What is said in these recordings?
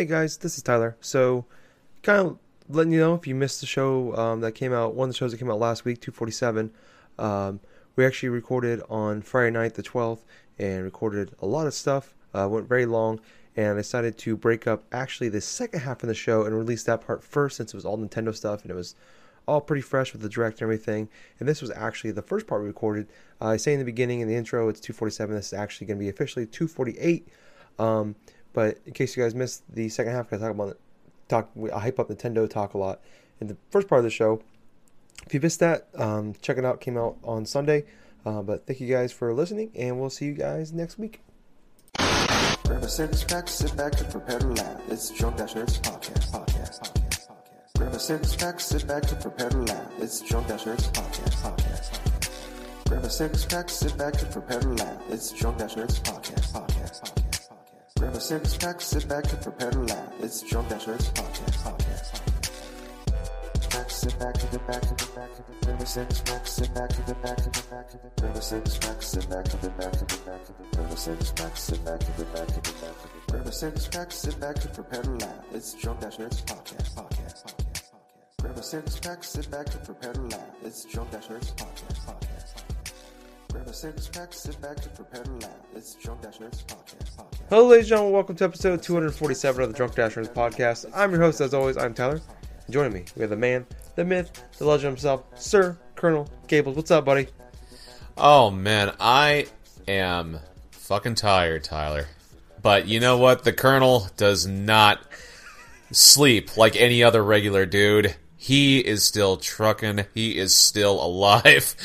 Hey guys, this is Tyler. So, kind of letting you know if you missed the show um, that came out, one of the shows that came out last week, 247. Um, we actually recorded on Friday night, the 12th, and recorded a lot of stuff. Uh, went very long, and I decided to break up actually the second half of the show and release that part first since it was all Nintendo stuff and it was all pretty fresh with the direct and everything. And this was actually the first part we recorded. Uh, I say in the beginning in the intro it's 247. This is actually going to be officially 248. Um, but in case you guys missed the second half, I talk about talk. I hype up Nintendo talk a lot in the first part of the show. If you missed that, um, check it out. Came out on Sunday. Uh, but thank you guys for listening, and we'll see you guys next week. Grab a six pack, sit back and prepare to laugh. It's Drunk Dash Nerds podcast, podcast, podcast, podcast. Grab a six pack, sit back and prepare to laugh. It's Drunk Dash Nerds podcast, podcast, podcast. Grab a six pack, sit back and prepare to laugh. It's Drunk Dash Nerds podcast, podcast, podcast, podcast. Grab a six pack, sit back and prepare to laugh. It's Drunk Dash Nerds podcast, podcast, podcast. Sit back and get back and get back and get six pack, sit back and get back and get back and get a six sit back and get back and get back and get a six sit back and get back and get back and get grab a six pack, sit back and prepare to laugh. It's Dash Nerds podcast, podcast, podcast, podcast. Grab a six pack, sit back and prepare to laugh. It's podcast, podcast, podcast. Grab a six pack, sit back and prepare to laugh. It's Drunk Dash Nerds podcast, podcast. Hello, ladies and gentlemen. Welcome to episode 247 of the Drunk Dashers podcast. I'm your host, as always. I'm Tyler. And joining me, we have the man, the myth, the legend himself, Sir Colonel Gables. What's up, buddy? Oh man, I am fucking tired, Tyler. But you know what? The Colonel does not sleep like any other regular dude. He is still trucking. He is still alive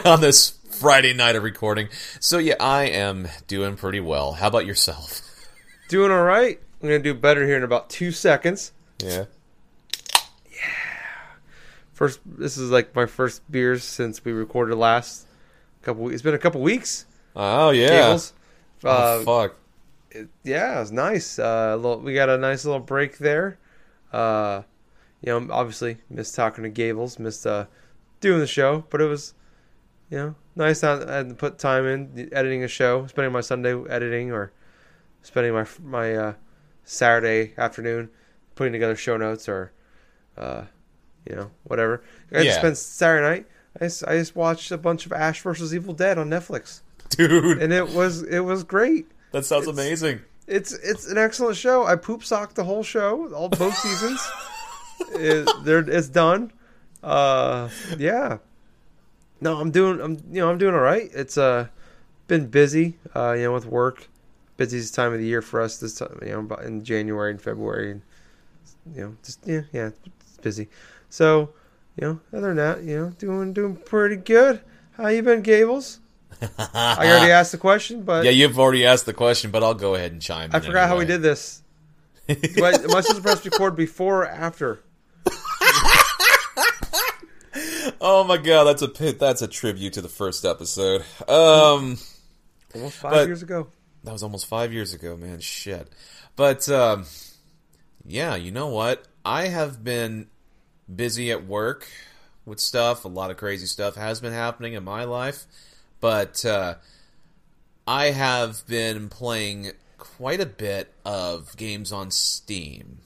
on this Friday night of recording. So yeah, I am doing pretty well. How about yourself? Doing all right. I'm gonna do better here in about two seconds. Yeah. Yeah. First, this is like my first beers since we recorded last couple. It's been a couple weeks. Oh yeah. Gables. Oh, Uh, fuck. it- yeah, it was nice. Uh, a little, we got a nice little break there. Uh, you know, obviously missed talking to Gables, missed uh, doing the show, but it was, you know, nice. I to put time in editing a show, spending my Sunday editing, or spending my my uh, Saturday afternoon putting together show notes, or uh, you know, whatever. I Yeah. spent Saturday night. I just, I just watched a bunch of Ash versus Evil Dead on Netflix, Dude, and it was it was great that sounds it's- amazing. it's it's an excellent show. I poop socked the whole show, all both seasons. it, they're, it's done. Uh, yeah. No, I'm doing. I'm you know I'm doing all right. It's uh been busy. Uh, you know with work, busiest time of the year for us this time. You know in January and February, and you know just yeah yeah it's busy. So you know other than that, you know doing doing pretty good. How you been, Gables? I already asked the question, but Yeah, you've already asked the question, but I'll go ahead and chime in. I forgot how we did this. Do I, am I supposed to press record before or after? Oh my god, that's a pit. That's a tribute to the first episode. Um, Almost five years ago. that was almost five years ago, man. Shit. But um, yeah, you know what? I have been busy at work with stuff. A lot of crazy stuff has been happening in my life, but uh, I have been playing quite a bit of games on Steam.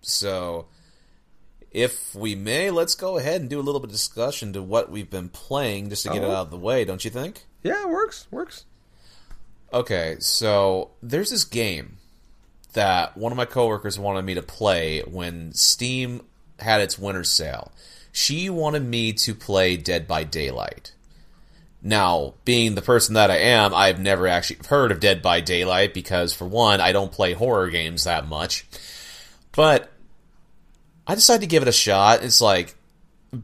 So if we may, let's go ahead and do a little bit of discussion to what we've been playing just to get it Oh. out of the way, don't you think? Yeah, it works. Works. Okay, so there's this game that one of my coworkers wanted me to play when Steam had its winter sale. She wanted me to play Dead by Daylight. Now, being the person that I am, I've never actually heard of Dead by Daylight because, for one, I don't play horror games that much. But I decided to give it a shot. It's like,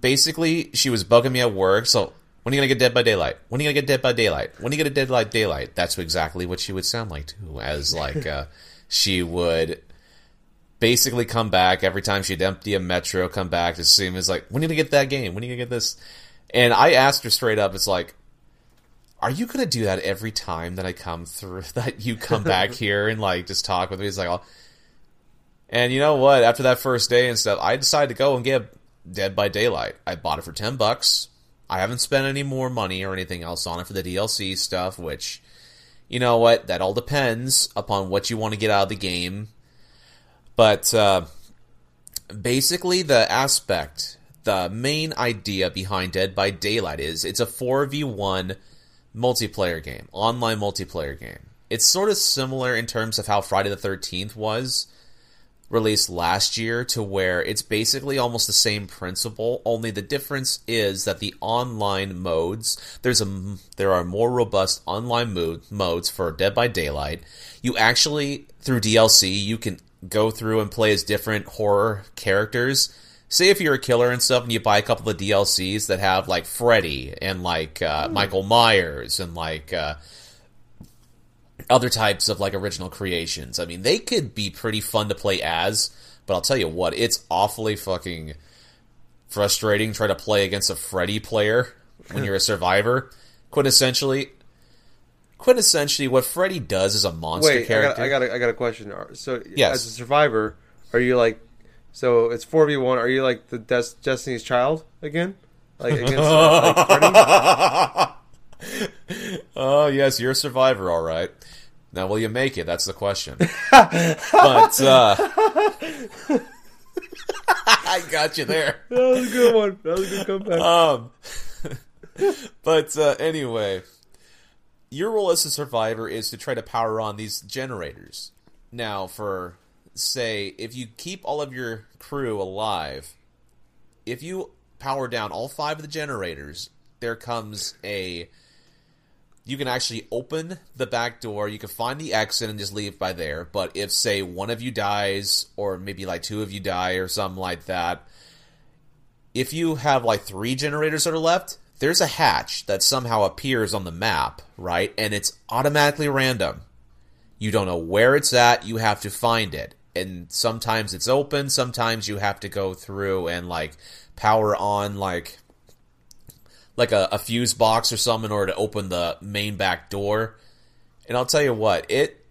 basically, she was bugging me at work, so when are you gonna get Dead by Daylight? When are you gonna get Dead by Daylight? When are you gonna get Dead by Daylight? That's exactly what she would sound like too, as like uh, she would basically come back every time she'd empty a metro, come back to see me. It's like, when are you gonna get that game? When are you gonna get this? And I asked her straight up, it's like, are you gonna do that every time that I come through? That you come back here and like just talk with me? It's like, oh. And you know what? After that first day and stuff, I decided to go and get Dead by Daylight. I bought it for ten bucks. I haven't spent any more money or anything else on it for the DLC stuff, which, you know what, that all depends upon what you want to get out of the game. But uh, basically, the aspect, the main idea behind Dead by Daylight is it's a 4v1 multiplayer game, online multiplayer game. It's sort of similar in terms of how Friday the 13th was released last year to where it's basically almost the same principle only the difference is that the online modes there's a there are more robust online mode, modes for Dead by Daylight. You actually through DLC you can go through and play as different horror characters. Say if you're a killer and stuff and you buy a couple of DLCs that have like Freddy and like uh, Michael Myers and like uh, other types of like original creations. I mean, they could be pretty fun to play as, but I'll tell you what, it's awfully fucking frustrating trying to play against a Freddy player when you're a survivor. Quintessentially, quintessentially, what Freddy does is a monster Wait, I got, character. I got, a, I got a question. So, Yes. as a survivor, are you like, so it's four v one? Are you like the Des- Destiny's Child again? Like against like Freddy? Oh yes, you're a survivor, all right. Now, will you make it? That's the question. but uh, I got you there. That was a good one. That was a good comeback. Um, but uh, anyway, your role as a survivor is to try to power on these generators. Now, for say, if you keep all of your crew alive, if you power down all five of the generators, there comes a. You can actually open the back door. You can find the exit and just leave by there. But if, say, one of you dies, or maybe like two of you die, or something like that, if you have like three generators that are left, there's a hatch that somehow appears on the map, right? And it's automatically random. You don't know where it's at, you have to find it. And sometimes it's open, sometimes you have to go through and like power on like like a, a fuse box or something in order to open the main back door. And I'll tell you what, it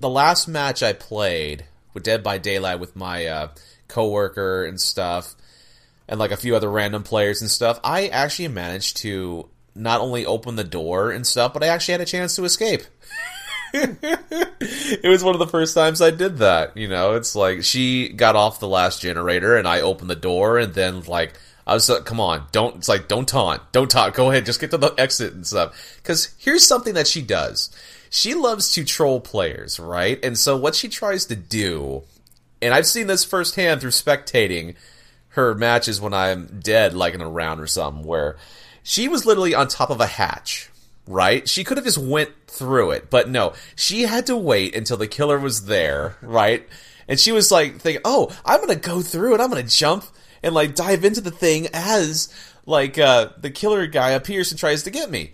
the last match I played with Dead by Daylight with my uh, coworker and stuff, and like a few other random players and stuff, I actually managed to not only open the door and stuff, but I actually had a chance to escape. it was one of the first times I did that. You know, it's like she got off the last generator and I opened the door and then like I was like, come on, don't, it's like, don't taunt, don't taunt, go ahead, just get to the exit and stuff. Cause here's something that she does. She loves to troll players, right? And so what she tries to do, and I've seen this firsthand through spectating her matches when I'm dead, like in a round or something, where she was literally on top of a hatch, right? She could have just went through it, but no, she had to wait until the killer was there, right? And she was like thinking, "Oh, I'm gonna go through it. I'm gonna jump and like dive into the thing as like uh, the killer guy appears and tries to get me."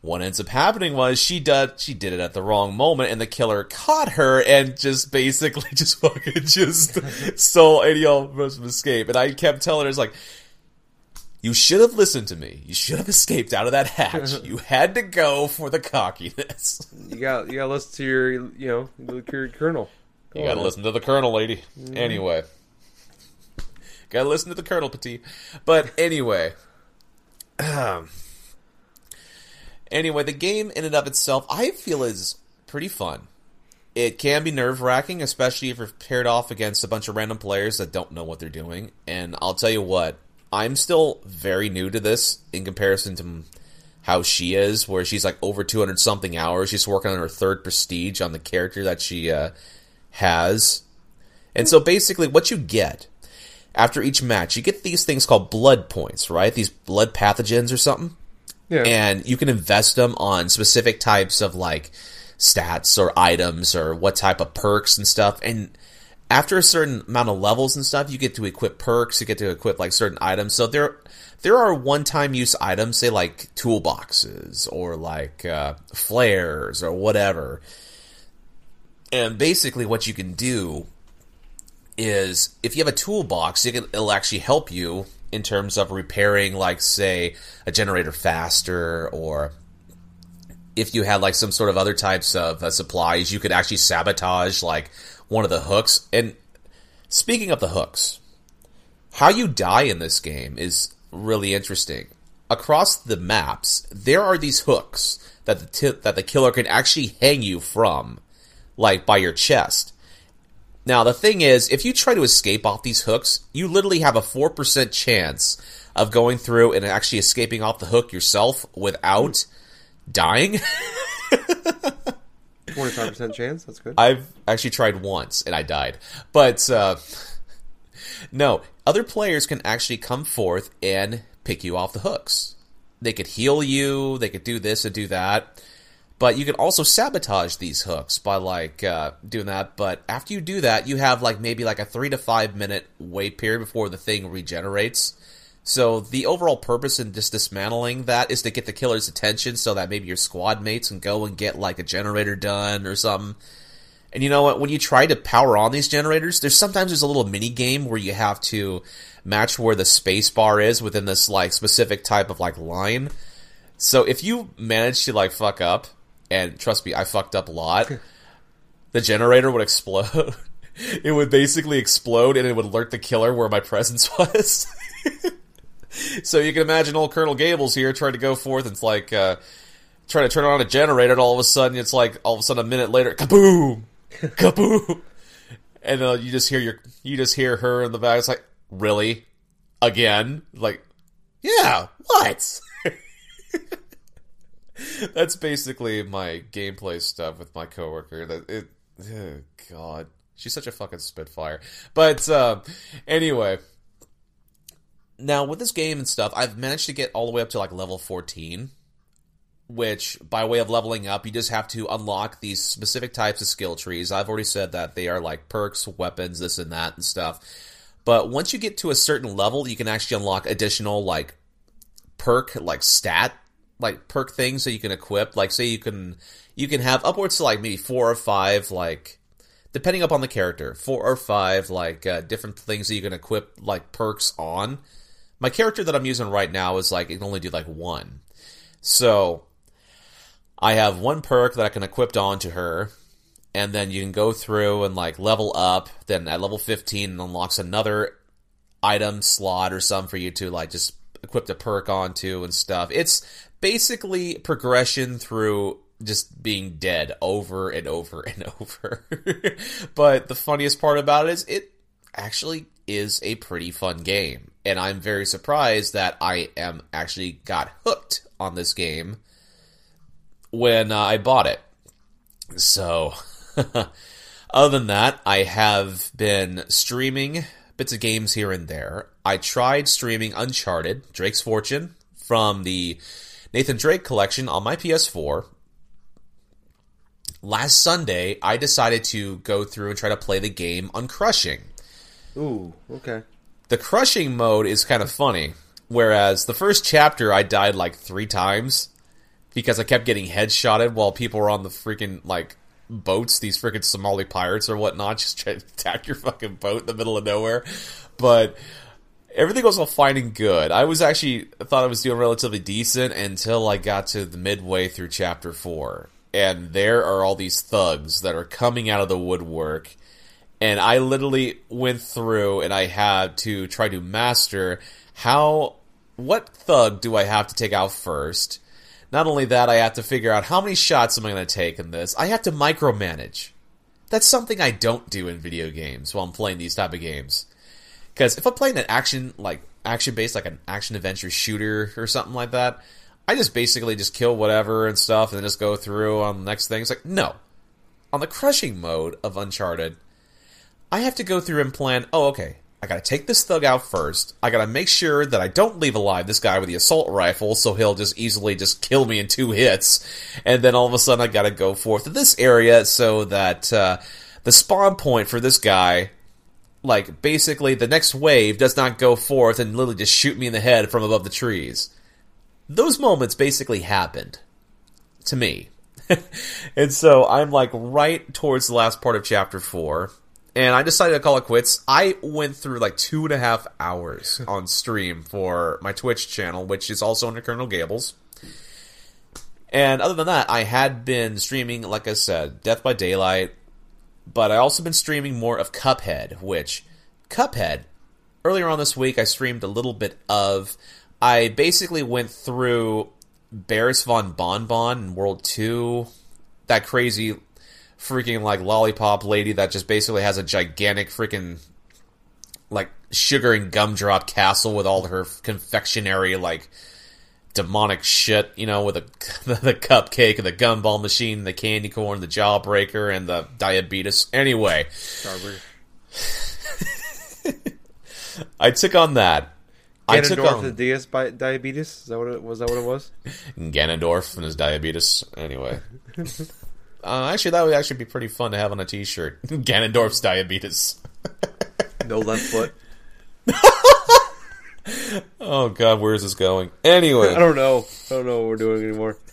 What ends up happening was she did she did it at the wrong moment, and the killer caught her and just basically just fucking just stole any of escape. And I kept telling her, "It's like." You should have listened to me. You should have escaped out of that hatch. You had to go for the cockiness. You got you got to listen to your you know your colonel. Go You gotta listen to the colonel, lady. Anyway. Gotta listen to the colonel, Petit. But anyway. anyway, the game in and of itself, I feel is pretty fun. It can be nerve wracking, especially if you're paired off against a bunch of random players that don't know what they're doing. And I'll tell you what, I'm still very new to this in comparison to how she is, where she's like over 200 something hours. She's working on her third prestige on the character that she uh, has. And so basically, what you get after each match, you get these things called blood points, right? These blood pathogens or something. Yeah. And you can invest them on specific types of like stats or items or what type of perks and stuff. And after a certain amount of levels and stuff, you get to equip perks, you get to equip like certain items. So there there are one-time use items, say like toolboxes or like uh, flares or whatever. And basically, what you can do is if you have a toolbox, it can, it'll actually help you in terms of repairing, like say, a generator faster, or if you had like some sort of other types of uh, supplies, you could actually sabotage like one of the hooks. And speaking of the hooks, how you die in this game is really interesting. Across the maps, there are these hooks that the t- that the killer can actually hang you from, like by your chest. Now, the thing is, if you try to escape off these hooks, you literally have a 4% chance of going through and actually escaping off the hook yourself without dying. 25% chance. That's good. I've actually tried once and I died. But uh, no, other players can actually come forth and pick you off the hooks. They could heal you, they could do this and do that. But you can also sabotage these hooks by like uh, doing that. But after you do that, you have like maybe like a three to five minute wait period before the thing regenerates. So the overall purpose in just dismantling that is to get the killer's attention, so that maybe your squad mates can go and get like a generator done or something. And you know what? When you try to power on these generators, there's sometimes there's a little mini game where you have to match where the space bar is within this like specific type of like line. So if you manage to like fuck up and trust me, I fucked up a lot. the generator would explode. it would basically explode and it would alert the killer where my presence was. so you can imagine old Colonel Gables here trying to go forth and it's like uh, trying to turn on a generator and all of a sudden it's like all of a sudden a minute later kaboom kaboom and uh, you just hear your you just hear her in the back it's like really again like yeah what that's basically my gameplay stuff with my coworker. That it, oh God, she's such a fucking spitfire. But uh, anyway, now with this game and stuff, I've managed to get all the way up to like level fourteen. Which, by way of leveling up, you just have to unlock these specific types of skill trees. I've already said that they are like perks, weapons, this and that, and stuff. But once you get to a certain level, you can actually unlock additional like perk, like stat like perk things that you can equip. Like say you can you can have upwards to like maybe four or five like depending upon the character, four or five like uh, different things that you can equip like perks on. My character that I'm using right now is like it can only do like one. So I have one perk that I can equip onto her, and then you can go through and like level up. Then at level 15 unlocks another item slot or some for you to like just equip the perk onto and stuff. It's basically progression through just being dead over and over and over. but the funniest part about it is it actually is a pretty fun game. And I'm very surprised that I am actually got hooked on this game when uh, I bought it. So, other than that, I have been streaming bits of games here and there. I tried streaming Uncharted, Drake's Fortune, from the Nathan Drake collection on my PS4. Last Sunday, I decided to go through and try to play the game on Crushing. Ooh, okay. The Crushing mode is kind of funny, whereas the first chapter I died like three times because I kept getting headshotted while people were on the freaking like boats, these freaking Somali pirates or whatnot, just trying to attack your fucking boat in the middle of nowhere. But everything was all fine and good. I was actually thought I was doing relatively decent until I got to the midway through chapter four, and there are all these thugs that are coming out of the woodwork, and I literally went through and I had to try to master how what thug do I have to take out first. Not only that, I have to figure out how many shots am I going to take in this. I have to micromanage. That's something I don't do in video games while I'm playing these type of games. Because if I'm playing an action like action based like an action adventure shooter or something like that, I just basically just kill whatever and stuff and then just go through on the next thing. It's like no, on the crushing mode of Uncharted, I have to go through and plan. Oh, okay. I gotta take this thug out first. I gotta make sure that I don't leave alive this guy with the assault rifle, so he'll just easily just kill me in two hits. And then all of a sudden, I gotta go forth to this area so that uh, the spawn point for this guy like basically the next wave does not go forth and literally just shoot me in the head from above the trees. Those moments basically happened to me. and so I'm like right towards the last part of chapter four. And I decided to call it quits. I went through like two and a half hours on stream for my Twitch channel, which is also under Colonel Gables. And other than that, I had been streaming, like I said, Death by Daylight, but I also been streaming more of Cuphead, which Cuphead earlier on this week I streamed a little bit of. I basically went through Barris von Bonbon Bon in World Two, that crazy freaking like lollipop lady that just basically has a gigantic freaking like sugar and gumdrop castle with all her confectionery like demonic shit, you know, with the the cupcake and the gumball machine, the candy corn, the jawbreaker, and the diabetes. Anyway, I took on that. I took Ganondorf on the DS by diabetes. Is that what it was? That what it was? Ganondorf and his diabetes. Anyway, uh, actually, that would actually be pretty fun to have on a T-shirt. Ganondorf's diabetes. No left foot. Oh God, where is this going? Anyway, I don't know. I don't know what we're doing anymore.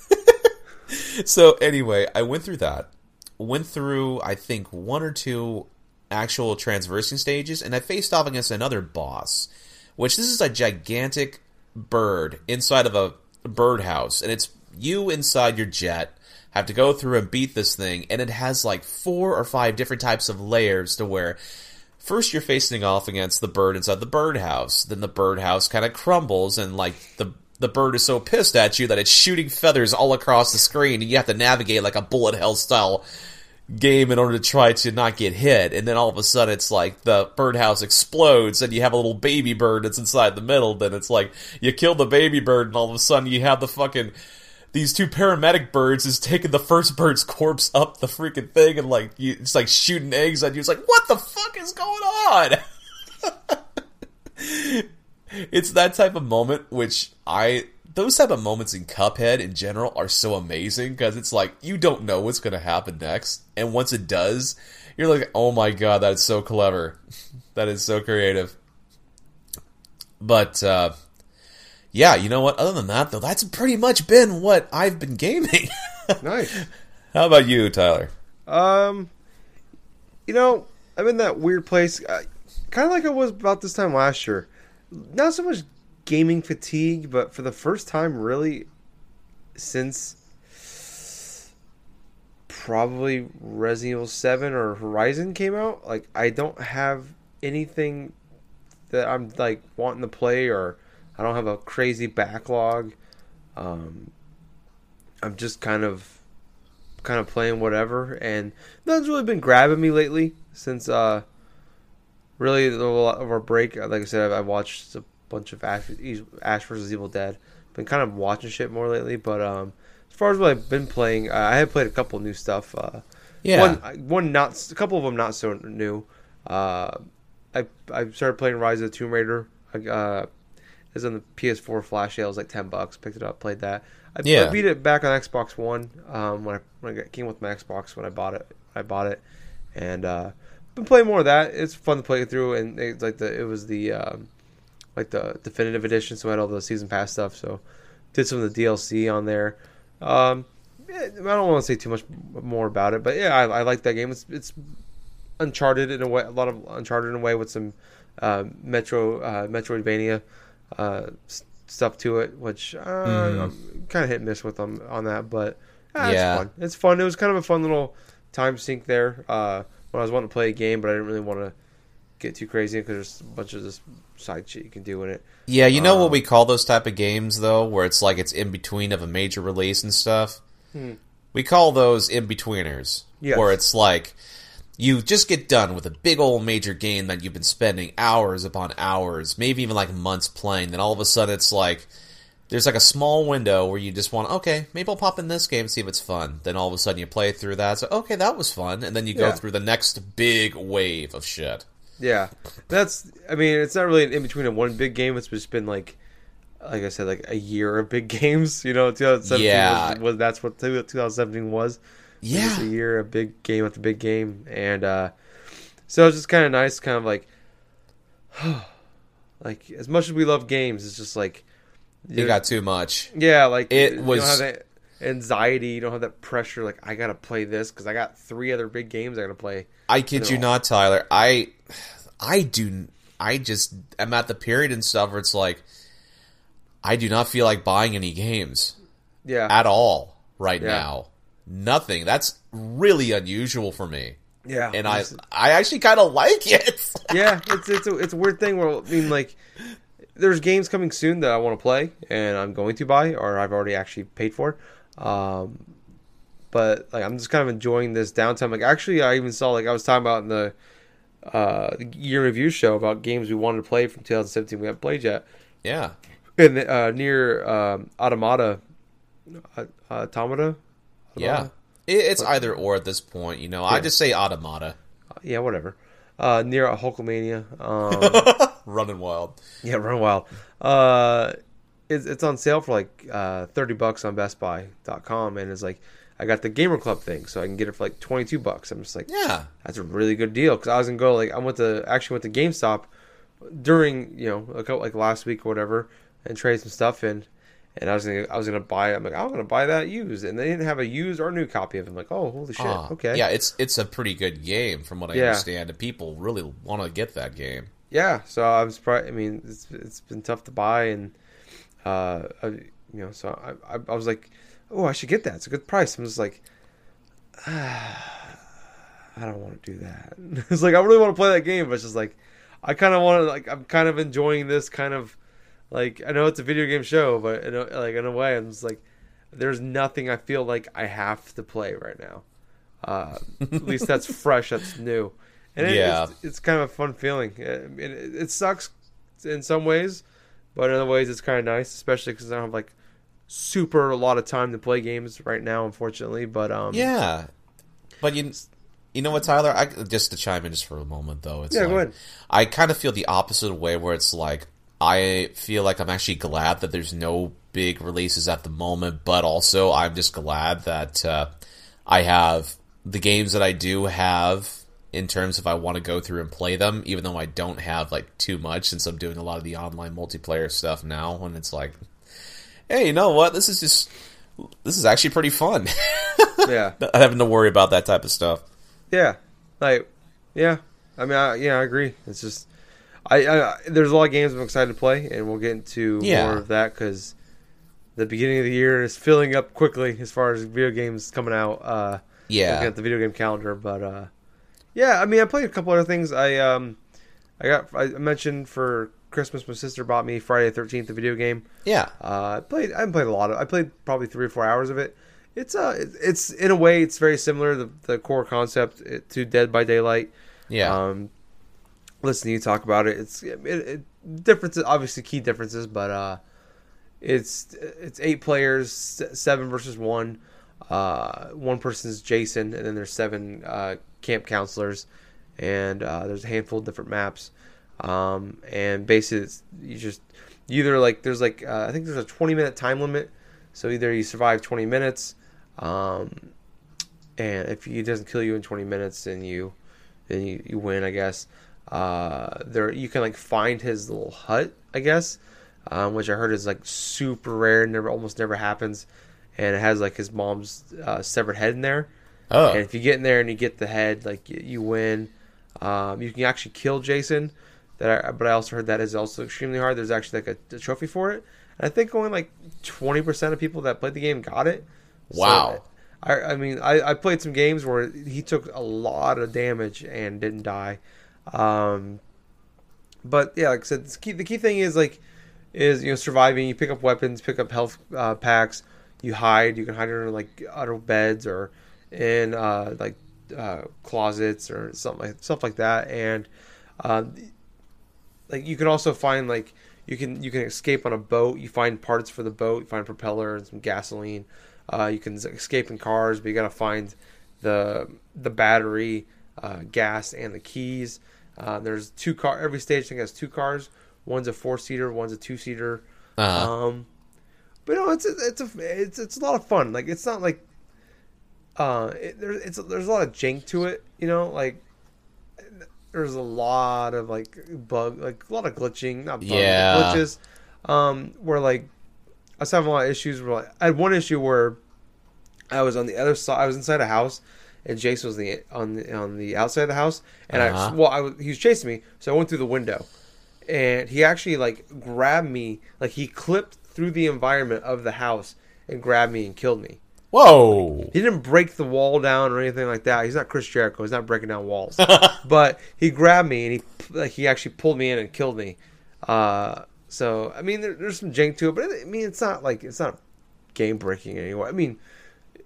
so anyway, I went through that. Went through, I think, one or two actual transversing stages, and I faced off against another boss, which this is a gigantic bird inside of a birdhouse, and it's you inside your jet have to go through and beat this thing, and it has like four or five different types of layers to where first you're facing off against the bird inside the birdhouse, then the birdhouse kind of crumbles, and like the the bird is so pissed at you that it's shooting feathers all across the screen, and you have to navigate like a bullet hell style game in order to try to not get hit. And then all of a sudden, it's like the birdhouse explodes, and you have a little baby bird that's inside the middle. Then it's like you kill the baby bird, and all of a sudden you have the fucking these two paramedic birds is taking the first bird's corpse up the freaking thing, and like you, it's like shooting eggs at you. It's like what the fuck is going on? it's that type of moment which I those type of moments in Cuphead in general are so amazing because it's like you don't know what's to happen next, and once it does, you're like, oh my god, that is so clever, that is so creative. But uh, yeah, you know what? Other than that, though, that's pretty much been what I've been gaming. Nice. How about you, Tyler? Um, you know, I'm in that weird place, uh, kind of like I was about this time last year. Not so much gaming fatigue, but for the first time, really, since probably Resident Evil 7 or Horizon came out, like I don't have anything that I'm like wanting to play, or I don't have a crazy backlog. Um, I'm just kind of kind of playing whatever, and nothing's really been grabbing me lately since uh really the lot of our break. Like I said, I've, watched a bunch of Ash, Ash vs Evil Dead. Been kind of watching shit more lately, but um as far as what I've been playing, uh, I have played a couple new stuff. Uh, Yeah. one one not a couple of them not so new. Uh, I I started playing Rise of the Tomb Raider. I, uh, it was on the PS4 flash sale. It was like ten bucks. Picked it up, played that. I, Yeah. I beat it back on Xbox One um, when I when I came with my Xbox when I bought it. I bought it, and uh, been playing more of that. It's fun to play it through, and it's like the it was the um, like the definitive edition, so I had all the season pass stuff. So did some of the DLC on there. Um, I don't want to say too much more about it, but yeah, I, I like that game. It's it's Uncharted in a way, a lot of Uncharted in a way with some uh, Metro uh, Metroidvania uh, stuff to it, which uh, I'm kind of hit and miss with them on that, but uh, Yeah. it's fun. It's fun. It was kind of a fun little time sink there uh, when I was wanting to play a game, but I didn't really want to get too crazy because there's a bunch of this side shit you can do in it. Yeah, you know Um, what we call those type of games though, where it's like it's in between of a major release and stuff. We call those in betweeners, Yes. where it's like you just get done with a big old major game that you've been spending hours upon hours, maybe even like months playing. Then all of a sudden, it's like there's like a small window where you just want, okay, maybe I'll pop in this game and see if it's fun. Then all of a sudden, you play through that, so okay, that was fun, and then you go Yeah. through the next big wave of shit. Yeah, that's. I mean, it's not really an in between of one big game. It's just been like, like I said, like a year of big games. You know, 2017 Yeah. was, was that's what 2017 was. Yeah, a year of big game after big game, and uh so it's just kind of nice, kind of like, like as much as we love games, it's just like you got too much. yeah, like It you was- don't have that anxiety, you don't have that pressure. Like I gotta play this because I got three other big games I gotta play. I kid you all. not, Tyler. I, I do. I just am at the period and stuff where it's like, I do not feel like buying any games Yeah, at all right Yeah. now. Nothing. That's really unusual for me, yeah, and I, I actually kind of like it. yeah, it's it's a, it's a weird thing where I mean like there's games coming soon that I want to play and I'm going to buy or I've already actually paid for. Um, but like I'm just kind of enjoying this downtime. Like actually, I even saw like I was talking about in the uh, year review show about games we wanted to play from 2017 we haven't played yet. Yeah. And uh, NieR um, Automata, uh, Automata. Yeah. It, it's either or at this point. You know, I just say automata. Yeah, whatever. Uh, NieR Hulkamania. Um, Running wild. yeah, run wild. Uh, it's, it's on sale for like uh, 30 bucks on BestBuy.com, and it's like I got the Gamer Club thing, so I can get it for like 22 bucks. I'm just like, Yeah. that's a really good deal because I was gonna go like I went to actually went to GameStop during you know a couple, like last week or whatever and trade some stuff in, and I was gonna I was gonna buy it. I'm like I'm gonna buy that used, and they didn't have a used or new copy of it. I'm like, oh holy shit, Ah, okay, Yeah, it's it's a pretty good game from what I Yeah. understand, and people really want to get that game. yeah. So I'm surprised. I mean, it's it's been tough to buy, and uh, I, you know, so I, I I was like, oh, I should get that. It's a good price. I'm just like. I don't want to do that. It's like I really want to play that game, but it's just like I kind of want to like I'm kind of enjoying this kind of like I know it's a video game show, but in a, like in a way I'm just like there's nothing I feel like I have to play right now. Uh, at least that's fresh, that's new, and it, Yeah. it's, it's kind of a fun feeling. It, it, it sucks in some ways, but in other ways it's kind of nice, especially because I don't have like super a lot of time to play games right now, unfortunately. But um, Yeah, but you you know what, Tyler? I just to chime in just for a moment though. It's Yeah, like, go ahead. I kind of feel the opposite way, where it's like I feel like I'm actually glad that there's no big releases at the moment, but also I'm just glad that uh, I have the games that I do have in terms of I want to go through and play them, even though I don't have like too much since I'm doing a lot of the online multiplayer stuff now. When it's like, hey, you know what? This is just this is actually pretty fun. yeah. Not having to worry about that type of stuff. Yeah, like, yeah. I mean, I, yeah, I agree. It's just, I, I, there's a lot of games I'm excited to play, and we'll get into Yeah. more of that because the beginning of the year is filling up quickly as far as video games coming out. Uh, looking Yeah, at the video game calendar, but uh, yeah, I mean, I played a couple other things. I um, I got I mentioned for Christmas, my sister bought me Friday the Thirteenth, the video game. yeah, Uh, I played. I played a lot of. I played probably three or four hours of it. It's uh, it's in a way, it's very similar the the core concept to Dead by Daylight. yeah, Um, listen to you talk about it. It's it, it, differences, obviously key differences, but uh, it's it's eight players, seven versus one. Uh, one person's Jason, and then there's seven uh, camp counselors, and uh, there's a handful of different maps. Um, and basically, it's, you just either like there's like uh, I think there's a 20 minute time limit, so either you survive 20 minutes, um, and if he doesn't kill you in 20 minutes, then you then you, you win, I guess. Uh, there you can like find his little hut, I guess, um, which I heard is like super rare, never almost never happens, and it has like his mom's uh, severed head in there. oh, And if you get in there and you get the head, like you, you win. Um, you can actually kill Jason. That, I, but I also heard that is also extremely hard. There's actually like a, a trophy for it. And I think only like twenty percent of people that played the game got it. So, Wow. I, I mean, I, I played some games where he took a lot of damage and didn't die. Um, but yeah, like I said, the key, the key thing is like is you know surviving. You pick up weapons, pick up health uh, packs. You hide. You can hide under like under beds or in uh, like uh, closets or something like stuff like that. And uh, like you can also find like you can you can escape on a boat. You find parts for the boat. You find propeller and some gasoline. Uh, you can escape in cars, but you gotta find the the battery, uh, gas, and the keys. Uh, there's two car. Every stage I think has two cars. One's a four seater. One's a two seater. uh, Um, but no, it's a, it's a it's it's a lot of fun. Like it's not like uh, it, there, it's there's a lot of jank to it. You know, like there's a lot of like bug, like a lot of glitching, not bugs, Yeah. glitches. Um, where like I was having a lot of issues. Where like, I had one issue where I was on the other side. I was inside a house, and Jason was the on the on the outside of the house. And I Uh-huh. well, I he was chasing me, so I went through the window, and he actually like grabbed me, like he clipped through the environment of the house and grabbed me and killed me. whoa, He didn't break the wall down or anything like that. He's not Chris Jericho. He's not breaking down walls. but he grabbed me and he like he actually pulled me in and killed me. Uh, so I mean, there, there's some jank to it, but I mean, it's not like it's not game breaking anyway. I mean,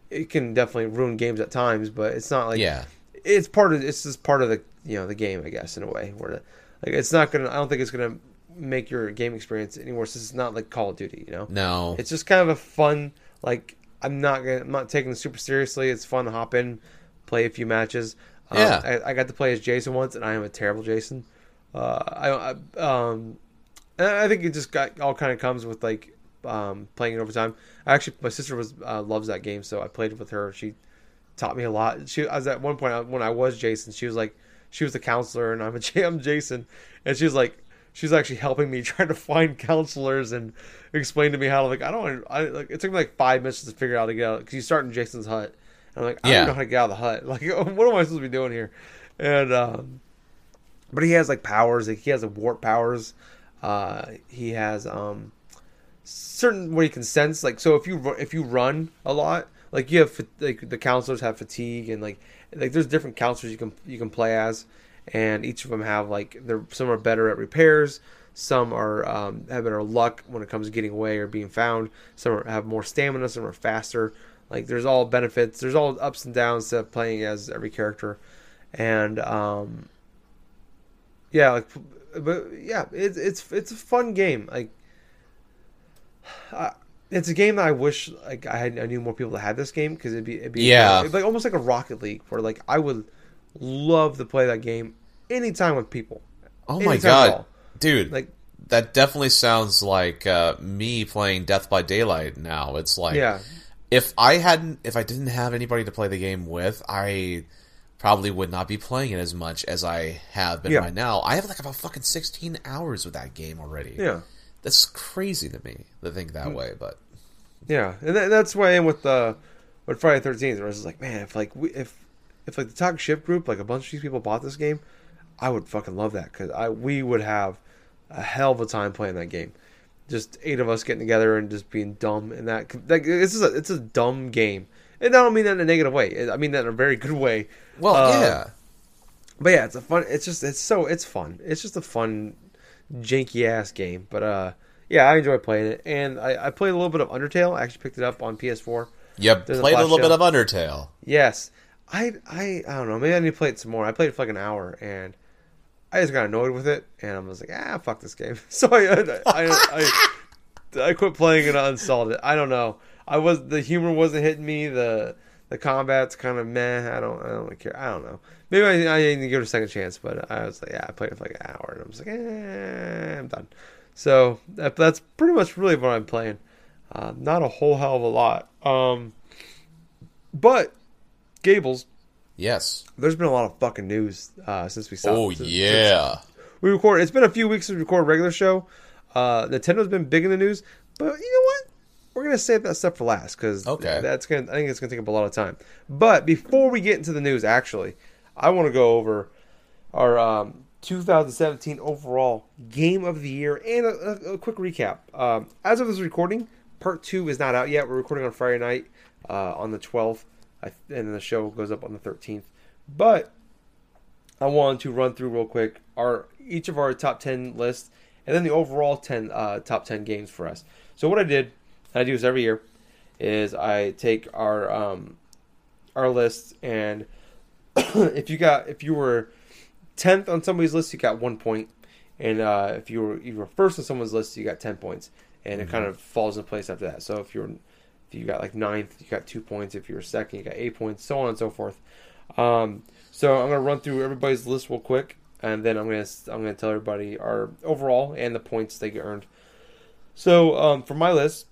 it can definitely ruin games at times, but it's not like yeah. it's part of it's just part of the you know the game, I guess, in a way. Where like it's not gonna, I don't think it's gonna make your game experience any worse. It's not like Call of Duty, you know. No. It's just kind of a fun like I'm not gonna I'm not taking it super seriously. It's fun to hop in, play a few matches. Um, Yeah. I, I got to play as Jason once, and I am a terrible Jason. Uh, I, I um, and I think it just got all kind of comes with like um, playing it over time. I actually, my sister was uh, loves that game, so I played it with her. She taught me a lot. She I was at one point uh, when I was Jason, she was like she was the counselor, and I'm a I'm Jason, and she was like she's actually helping me trying to find counselors and explain to me how to like I don't I like it took me like five minutes to figure out how to get out because you start in Jason's hut. And I'm like I Yeah. don't know how to get out of the hut. Like what am I supposed to be doing here? And um, but he has like powers. Like he has a warp powers. Uh, he has um certain where you can sense like so if you if you run a lot like you have like the counselors have fatigue and like like there's different counselors you can you can play as and each of them have like they're some are better at repairs some are um, have better luck when it comes to getting away or being found some are, have more stamina some are faster like there's all benefits there's all ups and downs to playing as every character and um yeah like but yeah it's it's it's a fun game like uh, it's a game that I wish like I had I knew more people that had this game because it'd be it'd be Yeah. it'd be like almost like a Rocket League where like I would love to play that game anytime with people. Oh my god, dude! Like that definitely sounds like uh, me playing Death by Daylight. Now it's like, yeah, if I hadn't, if I didn't have anybody to play the game with, I probably would not be playing it as much as I have been Yeah. right now. I have like about fucking sixteen hours with that game already. yeah, that's crazy to me to think that way. But yeah, and that, that's why I am with the with Friday Thirteenth. Where I was like, man, if like we if if like the Talk Ship group, like a bunch of these people bought this game, I would fucking love that because I we would have a hell of a time playing that game. Just eight of us getting together and just being dumb and that like this is a it's a dumb game. And I don't mean that in a negative way. I mean that in a very good way. well, Uh, yeah, But yeah, it's a fun. It's just it's so it's fun. It's just a fun, janky ass game. But uh, yeah, I enjoy playing it, and I, I played a little bit of Undertale. I actually picked it up on PS4. Yep, there's played a flash little bit of Undertale. Yes, I I I don't know. Maybe I need to play it some more. I played it for like an hour, and I just got annoyed with it, and I was like, ah, fuck this game. So I I I, I, I quit playing and I uninstalled it. I don't know. I was the humor wasn't hitting me. The the combat's kind of meh. I don't I don't care. I don't know. Maybe I, I need to give it a second chance, but I was like, yeah, I played it for like an hour, and I was like, eh, I'm done. So that, that's pretty much really what I'm playing. Uh, not a whole hell of a lot. Um, but Gables, Yes. there's been a lot of fucking news uh, since we stopped. Oh since- yeah. since we record. It's been a few weeks since we record a regular show. Uh, Nintendo's been big in the news, but you know what? We're gonna save that stuff for last because Okay. that's gonna. I think it's gonna take up a lot of time. But before we get into the news, actually, I want to go over our um, 2017 overall game of the year and a, a, a quick recap. Um, as of this recording, part two is not out yet. We're recording on Friday night uh, on the 12th, I, and the show goes up on the 13th. But I wanted to run through real quick our each of our top 10 lists and then the overall 10 uh, top 10 games for us. So what I did, and I do this every year, is I take our um, our list and if you got if you were 10th on somebody's list, you got one point, and uh, if you were you were first on someone's list, you got 10 points, and it kind of falls in place after that. So if you're if you got like ninth, you got two points. If you were second, you got eight points, so on and so forth. Um, so I'm gonna run through everybody's list real quick, and then I'm gonna I'm gonna tell everybody our overall and the points they get earned. So um, for my list,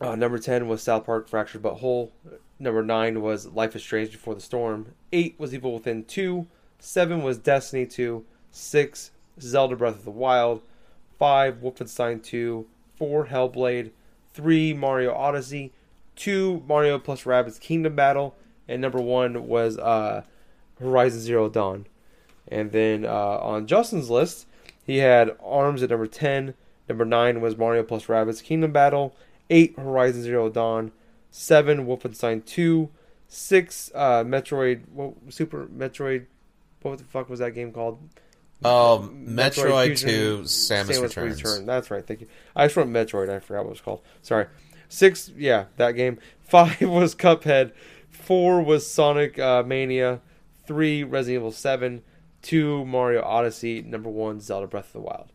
uh, number ten was South Park: Fractured But Whole. Number nine was Life is Strange Before the Storm. Eight was Evil Within Two. Seven was Destiny Two. Six Zelda Breath of the Wild. Five Wolfenstein Two. Four Hellblade. Three Mario Odyssey. Two Mario plus Rabbids Kingdom Battle. And number one was uh, Horizon Zero Dawn. And then uh, on Justin's list, he had Arms at number 10. Number 9 was Mario plus Rabbids Kingdom Battle. 8 Horizon Zero Dawn. 7 Wolfenstein 2. 6 uh, Metroid. What, Super Metroid. What the fuck was that game called? Oh, Metroid, Fusion 2 Samus, Returns. Return. That's right. Thank you. I just wrote Metroid. I forgot what it was called. Sorry. Six, yeah, that game. Five was Cuphead. Four was Sonic uh, Mania. Three, Resident Evil 7. Two, Mario Odyssey. Number one, Zelda Breath of the Wild.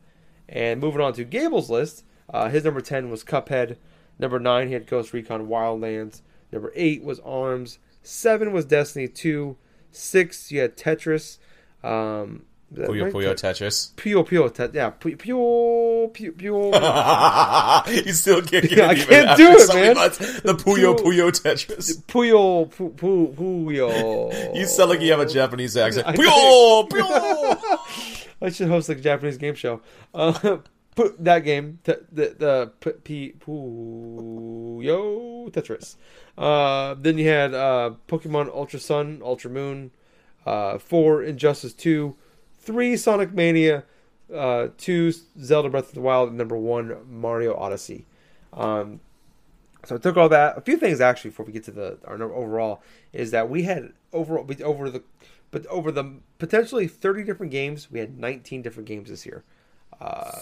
And moving on to Gable's list, uh, his number 10 was Cuphead. Number 9, he had Ghost Recon Wildlands. Number 8 was ARMS. 7 was Destiny 2. 6, you had Tetris. Um, Puyo Puyo Tetris. Puyo Puyo Tetris. Yeah, Puyo Puyo Puyo. Puyo. you still can't get Yeah, I it even can't do it, man. months. The Puyo Puyo- Puyo Tetris. Puyo, pu, pu, Puyo. You sound like you have a Japanese accent. I Puyo Puyo. I should host like a Japanese game show. Uh, that game, the the p, Puyo Tetris. Uh, then you had uh, Pokemon Ultra Sun, Ultra Moon, uh, four Injustice Two, three Sonic Mania, uh, two Zelda Breath of the Wild, and number one Mario Odyssey. Um, so I took all that. A few things actually before we get to the our overall is that we had overall over the but over the potentially 30 different games, we had 19 different games this year,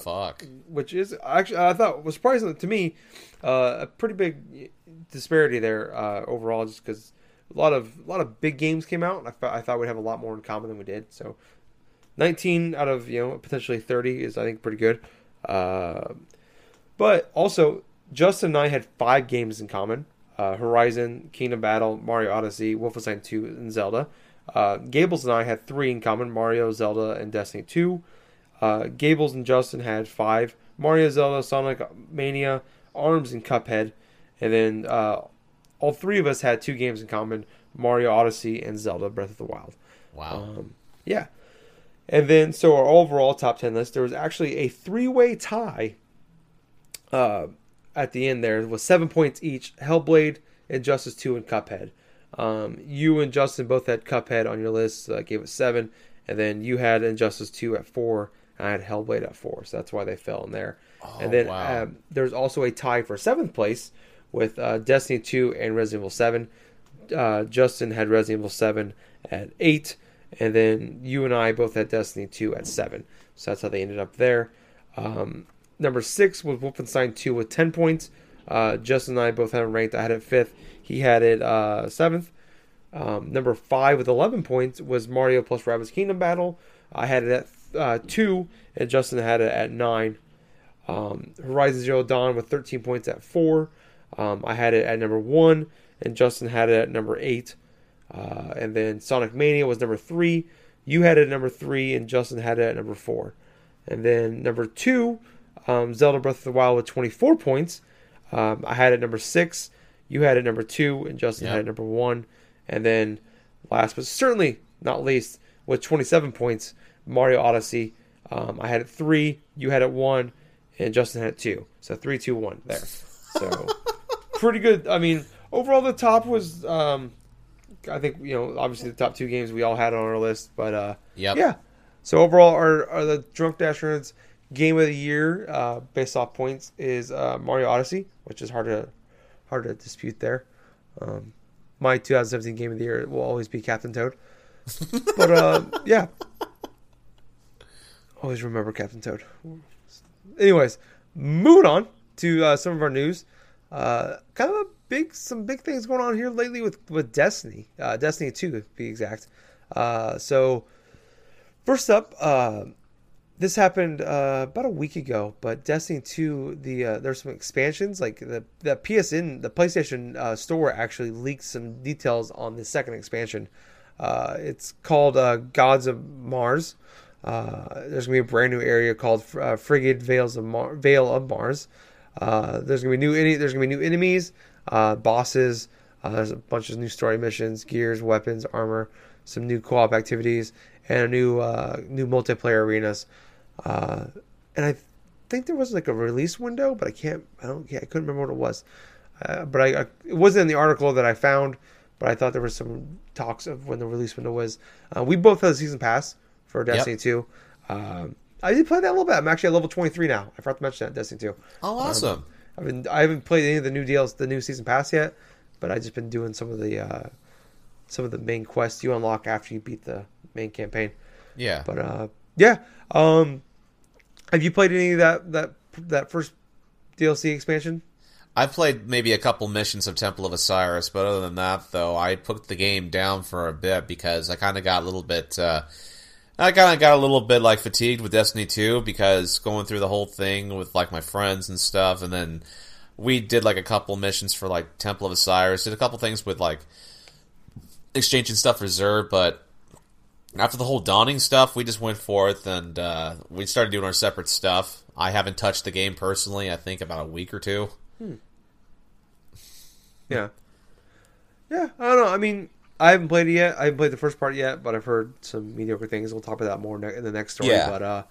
Fuck. which is actually I thought was surprising to me, uh, a pretty big disparity there uh, overall, just because a lot of a lot of big games came out. And I, thought I thought we'd have a lot more in common than we did. So 19 out of you know potentially 30 is I think pretty good. Uh, but also, Justin and I had five games in common: uh, Horizon, Kingdom Battle, Mario Odyssey, Wolfenstein 2, and Zelda. Uh, Gables and I had three in common: Mario, Zelda, and Destiny 2. Uh, Gables and Justin had five: Mario, Zelda, Sonic Mania, Arms, and Cuphead. And then uh, all three of us had two games in common: Mario Odyssey and Zelda Breath of the Wild. Wow. Um, yeah. And then, so our overall top 10 list, there was actually a three way tie uh, at the end there with seven points each Hellblade, Injustice 2, and Cuphead. Um, you and Justin both had Cuphead on your list, uh, gave it seven. And then you had Injustice 2 at four, I had Hellblade at four. So that's why they fell in there. and then wow. um, there's also a tie for seventh place with uh, Destiny 2 and Resident Evil 7 uh, Justin had Resident Evil 7 at 8, and then you and I both had Destiny 2 at 7. So that's how they ended up there. Um, number 6 was Wolfenstein 2 with 10 points. Uh, Justin and I both had it ranked. I had it 5th. He had it uh, 7th. Um, number 5 with 11 points was Mario plus Rabbids Kingdom Battle. I had it at uh, 2, and Justin had it at 9. Um, Horizon Zero Dawn with 13 points at 4. Um, I had it at number 1, and Justin had it at number 8. Uh, and then Sonic Mania was number 3. You had it at number 3, and Justin had it at number 4. And then number 2, um, Zelda Breath of the Wild with 24 points. Um, I had it at number 6. You had it at number 2, and Justin Yep. had it number 1. And then last but certainly not least, with 27 points, Mario Odyssey. Um, I had it 3. You had it 1 and Justin had it two. So three, two, one there. So pretty good. I mean, overall the top was um I think, you know, obviously the top two games we all had on our list, but uh Yep. yeah. So overall our, our the Drunk Dash Nerds game of the year, uh based off points is uh Mario Odyssey, which is hard to hard to dispute there. Um my 2017 game of the year will always be Captain Toad. But uh yeah. Always remember Captain Toad. Anyways, moving on to uh, some of our news. Uh, kind of a big, some big things going on here lately with with Destiny, uh, Destiny Two to be exact. Uh, so, first up, uh, this happened uh, about a week ago, but Destiny Two, the there's some expansions like the the PSN, the PlayStation Store actually leaked some details on the second expansion. It's called Gods of Mars. Uh, there's gonna be a brand new area called uh, Frigid Vales of Mar- Vale of Mars. Uh, there's gonna be new there's gonna be new enemies, uh, bosses. Uh, there's a bunch of new story missions, gears, weapons, armor, some new co-op activities, and a new new multiplayer arenas. And I think there was like a release window, but I can't. I don't. Yeah, I couldn't remember what it was. But I, I it wasn't in the article that I found. But I thought there was some talks of when the release window was. We both had a season pass for Destiny 2. Um, I did play that a little bit. I'm actually at level 23 now. I forgot to mention that Destiny 2. Oh, awesome. I've been I haven't played any of the new deals, the new season pass yet, but I've just been doing some of the uh, some of the main quests you unlock after you beat the main campaign. yeah. But uh, yeah, um, have you played any of that that that first DLC expansion? I've played maybe a couple missions of Temple of Osiris, but other than that, though, I put the game down for a bit because I kind of got a little bit. Uh, I kind of got a little bit like fatigued with Destiny 2 because going through the whole thing with like my friends and stuff, and then we did like a couple missions for like Temple of Osiris, did a couple things with like exchanging stuff Xur, but after the whole dawning stuff, we just went forth and uh, we started doing our separate stuff. I haven't touched the game personally. I think about a week or two. Yeah. Yeah, I don't know. I mean, I haven't played it yet. I haven't played the first part yet, but I've heard some mediocre things. We'll talk about that more ne- in the next story. Yeah. But uh,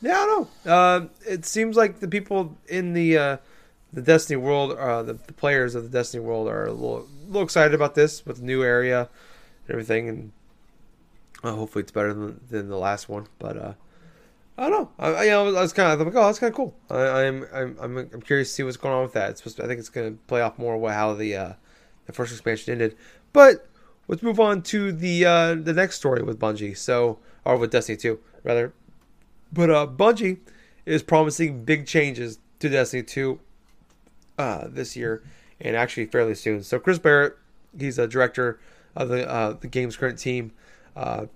yeah, I don't know. Uh, it seems like the people in the uh, the Destiny world, uh, the, the players of the Destiny world, are a little, little excited about this with the new area and everything, and uh, hopefully it's better than, than the last one. But uh, I don't know. I, I, you know, I was kind of like, oh, that's kind of cool. I, I'm, I'm, I'm, I'm curious to see what's going on with that. It's supposed to, I think it's going to play off more how the uh, the first expansion ended. But let's move on to the uh, the next story with Bungie. So, or with Destiny 2, rather. But uh, Bungie is promising big changes to Destiny 2 uh, this year, and actually fairly soon. So Chris Barrett, he's a director of the uh, the game's current team, uh,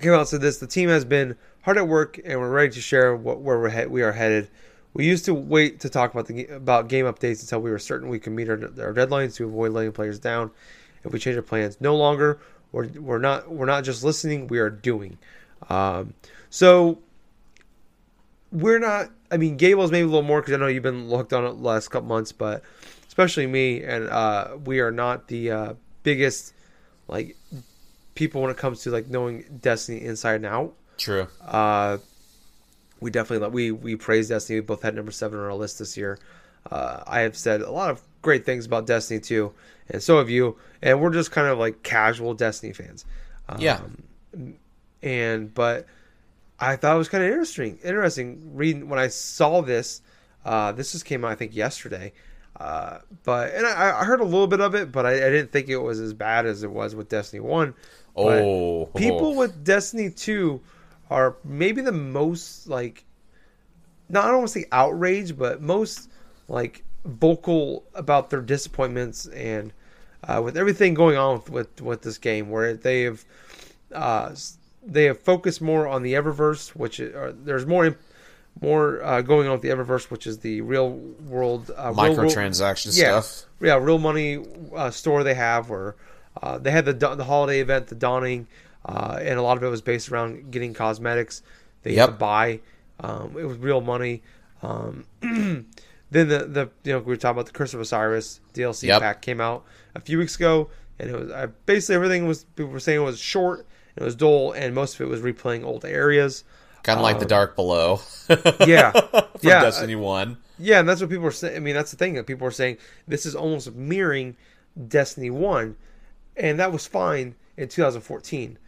came out and said this: the team has been hard at work, and we're ready to share what, where we're he- we are headed. We used to wait to talk about the about game updates until we were certain we could meet our, our deadlines to avoid letting players down. If we change our plans, no longer we're, we're not we're not just listening, we are doing. Um, so we're not. I mean, Gable's maybe a little more because I know you've been hooked on it the last couple months, but especially me and uh, we are not the uh, biggest like people when it comes to like knowing Destiny inside and out. True. Uh, we definitely we we praise Destiny. We both had number seven on our list this year. Uh, I have said a lot of great things about Destiny 2, and so have you. And we're just kind of like casual Destiny fans. Um, Yeah. And but I thought it was kind of interesting. Interesting reading when I saw this. Uh, this just came out I think yesterday. Uh, but and I, I heard a little bit of it, but I, I didn't think it was as bad as it was with Destiny One. But Oh, people with Destiny 2 are maybe the most like not I don't want to say outraged, but most like vocal about their disappointments and uh, with everything going on with, with with this game, where they have uh, they have focused more on the Eververse, which is, or there's more more uh, going on with the Eververse, which is the real world uh, real microtransaction yeah, stuff. yeah, real money uh, store they have where uh, they had the the holiday event, the dawning, uh, and a lot of it was based around getting cosmetics They you had to buy. Um, it was real money. Um, then the the you know we were talking about the Curse of Osiris DLC Yep. pack came out a few weeks ago, and it was uh, basically everything was people were saying it was short, and it was dull, and most of it was replaying old areas. Kind of like the Dark Below. Yeah, From yeah, Destiny One. Yeah, and that's what people are saying. I mean, that's the thing that people are saying. This is almost mirroring Destiny One, and that was fine in 2014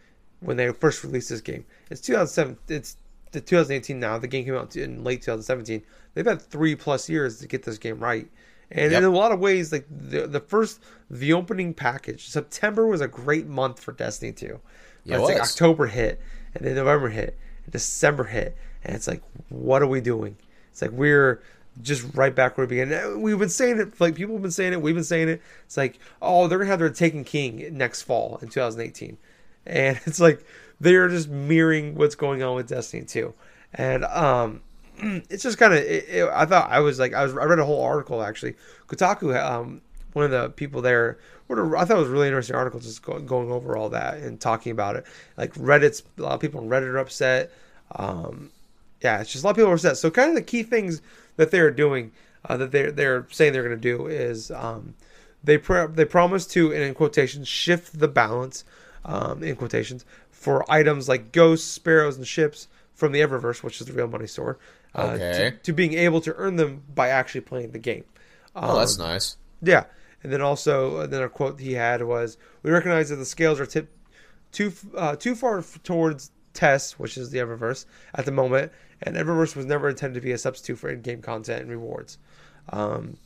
when they first released this game. It's 2007. It's the 2018 now. The game came out in late 2017. They've had three plus years to get this game right, and Yep. in a lot of ways, like the the first the opening package, September was a great month for Destiny 2. Yeah, it it's like. October hit, and then November hit, and December hit, and it's like, what are we doing? It's like we're just right back where we began. We've been saying it, like people have been saying it, we've been saying it. It's like, oh, they're gonna have their Taken King next fall in 2018, and it's like they are just mirroring what's going on with Destiny 2, and um, it's just kind of. I thought I was like I was I read a whole article actually. Kotaku, um, one of the people there. A, I thought it was really interesting article, just go, going over all that and talking about it. Like Reddit's a lot of people on Reddit are upset. Um, yeah, it's just a lot of people are upset. So kind of the key things that they're doing, uh, that they're they're saying they're going to do is um, they pr- they promise to, and in quotations, shift the balance, um, in quotations, for items like ghosts, sparrows, and ships from the Eververse, which is the real money store, uh, Okay. to, to being able to earn them by actually playing the game. Oh, that's nice. Yeah, and then also uh, then a quote he had was, "We recognize that the scales are tipped too uh, too far towards Tess, which is the Eververse at the moment, and Eververse was never intended to be a substitute for in-game content and rewards. Um,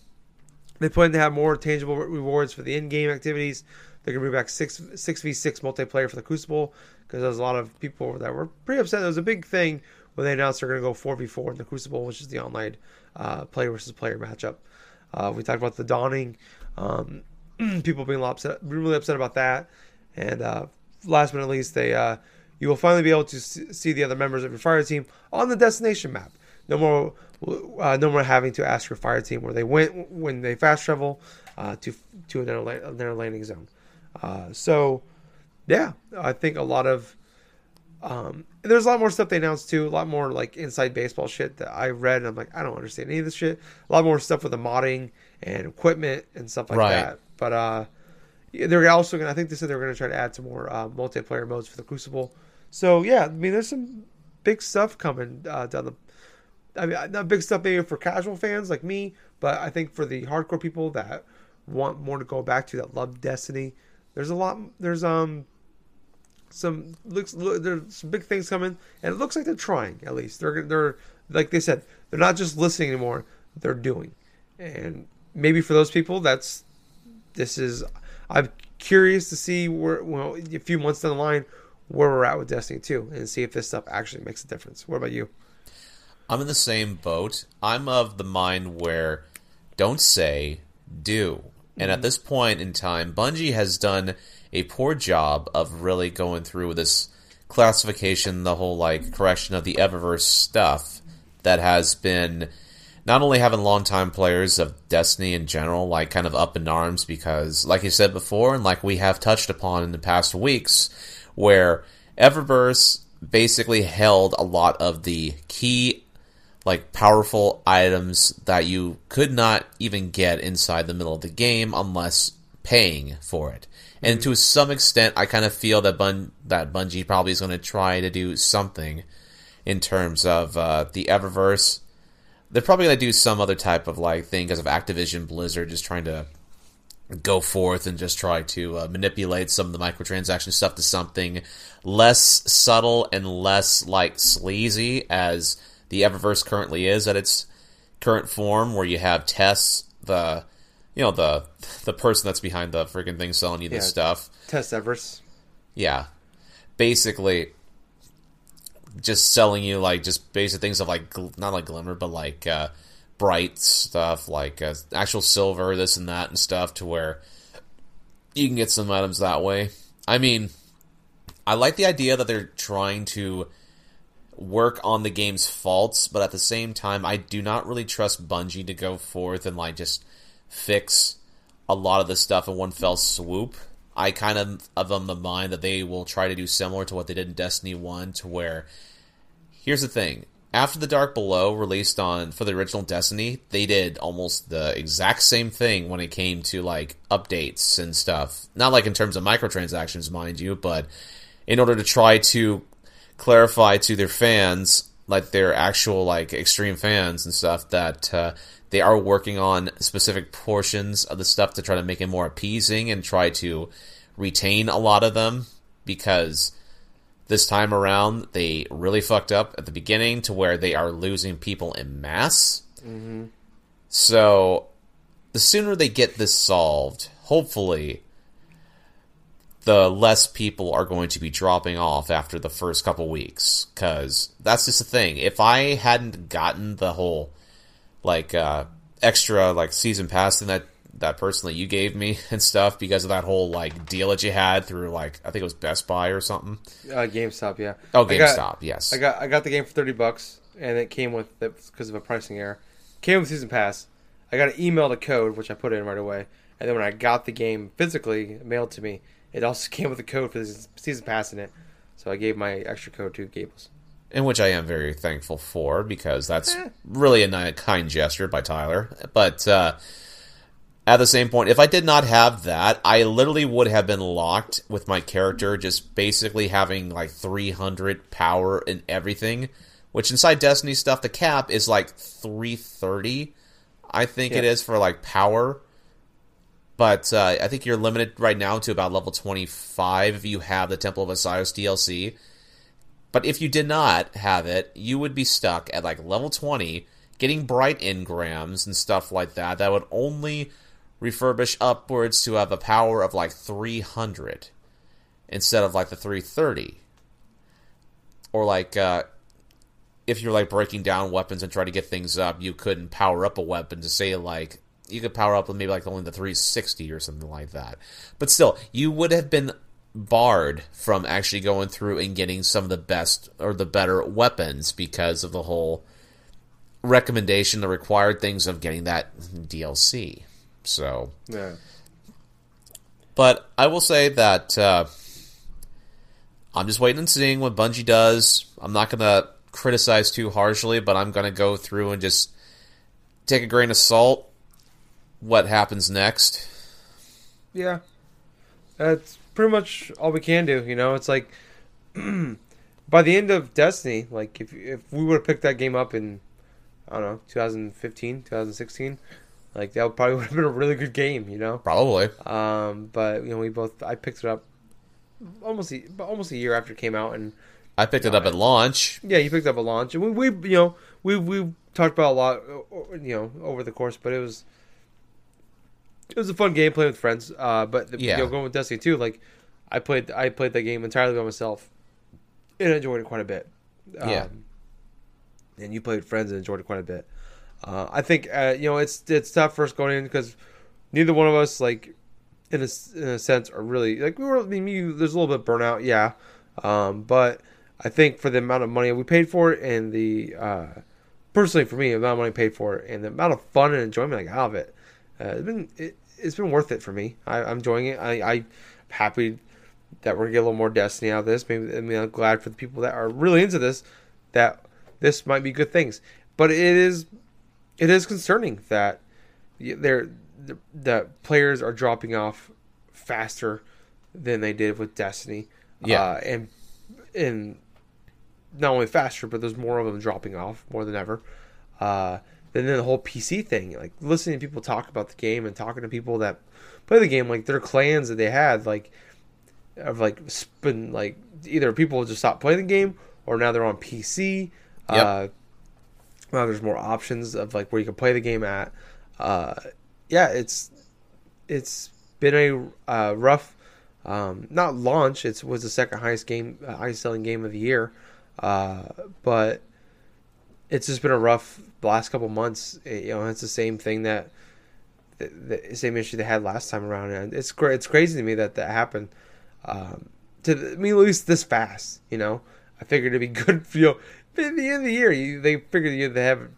they plan to have more tangible rewards for the in-game activities. They're gonna bring back six six v six multiplayer for the Crucible because there's a lot of people that were pretty upset. It was a big thing when they announced they're gonna go four v four in the Crucible, which is the online uh, player versus player matchup. Uh, we talked about the dawning, um, people being upset, really upset about that. And uh, last but not least, they uh, you will finally be able to see the other members of your fire team on the destination map. No more, uh, no more having to ask your fire team where they went when they fast travel uh, to to another, landing zone. Uh, so, yeah, I think a lot of um, and there's a lot more stuff they announced too. A lot more like inside baseball shit that I read. And I'm like, I don't understand any of this shit. A lot more stuff with the modding and equipment and stuff like Right. that. But uh, they're also gonna. I think they said they're gonna try to add some more uh, multiplayer modes for the Crucible. So yeah, I mean, there's some big stuff coming uh, down the. I mean, not big stuff maybe for casual fans like me, but I think for the hardcore people that want more to go back to that love Destiny, there's a lot. There's um some looks look, there's some big things coming, and it looks like they're trying at least. They're they're like they said, they're not just listening anymore; they're doing. And maybe for those people, that's this is. I'm curious to see where well a few months down the line where we're at with Destiny 2 and see if this stuff actually makes a difference. What about you? I'm in the same boat. I'm of the mind where don't say, do. And at mm-hmm. this point in time, Bungie has done a poor job of really going through this classification, the whole like correction of the Eververse stuff that has been not only having longtime players of Destiny in general like kind of up in arms because like you said before and like we have touched upon in the past weeks where Eververse basically held a lot of the key like powerful items that you could not even get inside the middle of the game unless paying for it. And to some extent, I kind of feel that Bun- that Bungie probably is going to try to do something in terms of uh, the Eververse. They're probably going to do some other type of like thing because of Activision Blizzard just trying to go forth and just try to uh, manipulate some of the microtransaction stuff to something less subtle and less like sleazy as the Eververse currently is at its current form, where you have Tess the you know the the person that's behind the freaking thing selling you this Yeah. stuff. Tess Everis. Yeah, basically just selling you like just basic things of like gl- not like glimmer, but like uh, bright stuff, like uh, actual silver, this and that and stuff, to where you can get some items that way. I mean, I like the idea that they're trying to work on the game's faults, but at the same time, I do not really trust Bungie to go forth and like just fix a lot of the stuff in one fell swoop. I kind of of them the mind that they will try to do similar to what they did in Destiny One, to where here's the thing: after the Dark Below released on for the original Destiny, they did almost the exact same thing when it came to like updates and stuff. Not like in terms of microtransactions, mind you, but in order to try to clarify to their fans, like their actual like extreme fans and stuff, that uh, they are working on specific portions of the stuff to try to make it more appeasing and try to retain a lot of them because this time around they really fucked up at the beginning to where they are losing people in mass. Mm-hmm. So the sooner they get this solved, hopefully, the less people are going to be dropping off after the first couple weeks. Because that's just the thing. If I hadn't gotten the whole like uh, extra like season pass thing that that person that you gave me and stuff because of that whole like deal that you had through like I think it was Best Buy or something. Uh, GameStop, yeah. Oh, I got- GameStop, yes. I got I got the game for thirty bucks, and it came with because of a pricing error. Came with season pass. I got an email to code, which I put in right away, and then when I got the game physically mailed to me, it also came with a code for the season pass in it. So I gave my extra code to Gables. In which I am very thankful for because that's Eh. really a kind gesture by Tyler. But uh, at the same point, if I did not have that, I literally would have been locked with my character just basically having like 300 power and everything. Which inside Destiny stuff, the cap is like 330. I think it Yeah. is for like power. But uh, I think you're limited right now to about level 25 if you have the Temple of Osiris DLC. But if you did not have it, you would be stuck at like level 20, getting bright engrams and stuff like that. That would only refurbish upwards to have a power of like 300 instead of like the 330. Or like, uh, if you're like breaking down weapons and trying to get things up, you couldn't power up a weapon to say like you could power up with maybe like only the 360 or something like that. But still, you would have been barred from actually going through and getting some of the best or the better weapons because of the whole recommendation, the required things of getting that DLC. So, Yeah. but I will say that uh, I'm just waiting and seeing what Bungie does. I'm not going to criticize too harshly, but I'm going to go through and just take a grain of salt what happens next. Yeah. That's pretty much all we can do, you know? It's like by the end of Destiny, like if if we would have picked that game up in I don't know, 2015, 2016, like that probably would have been a really good game, you know? Probably. Um, but you know, we both I picked it up almost a, almost a year after it came out and I picked it up at launch. yeah, you picked up a launch, and we, we you know we we talked about a lot, uh, you know, over the course, but it was it was a fun game playing with friends. Uh, but the, Yeah. you know, going with Destiny 2, like I played I played that game entirely by myself, and enjoyed it quite a bit. Yeah. Um, and you played with friends and enjoyed it quite a bit. Uh, I think uh, you know it's it's tough first going in because neither one of us like in a, in a sense are really like we were. I mean, you, there's a little bit of burnout, yeah, um, but I think for the amount of money we paid for it and the uh, personally for me, the amount of money paid for it and the amount of fun and enjoyment I got out of it, it's been it, it's been worth it for me. I, I'm enjoying it. I, I'm happy that we're gonna get a little more Destiny out of this. Maybe I mean I'm glad for the people that are really into this that this might be good things. But it is it is concerning that y- they're the, the players are dropping off faster than they did with Destiny. Yeah. uh, and and not only faster, but there's more of them dropping off more than ever. Uh, then the whole PC thing, like listening to people talk about the game and talking to people that play the game, like their clans that they had, like of like spin, like either people just stopped playing the game or now they're on PC. Yep. Uh, now there's more options of like where you can play the game at. Uh, yeah, it's it's been a uh, rough, um, not launch. It was the second highest game, uh, highest selling game of the year, uh, but it's just been a rough last couple months. It- you know, it's the same thing that the, the same issue they had last time around, and it's. It's crazy to me that that happened. Um, to the- at least this fast. You know, I figured it'd be good. For, you know, at the end of the year, you, they figured you they haven't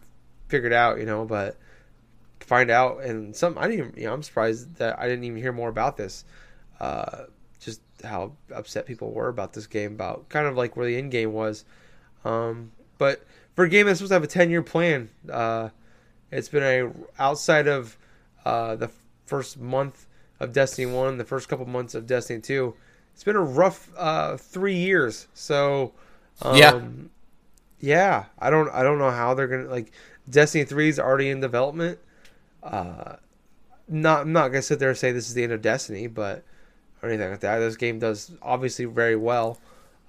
figured out. You know, but find out and some I didn't. Even, you know, I'm surprised that I didn't even hear more about this. Uh, just how upset people were about this game, about kind of like where the end game was. Um, but for a game that's supposed to have a 10 year plan, uh, it's been a outside of uh, the first month of Destiny 1, the first couple months of Destiny 2. It's been a rough uh, three years. So, um, Yeah. yeah, I don't, I don't know how they're gonna like. Destiny 3 is already in development. Uh, not, I'm not gonna sit there and say this is the end of Destiny, but or anything like that. This game does obviously very well.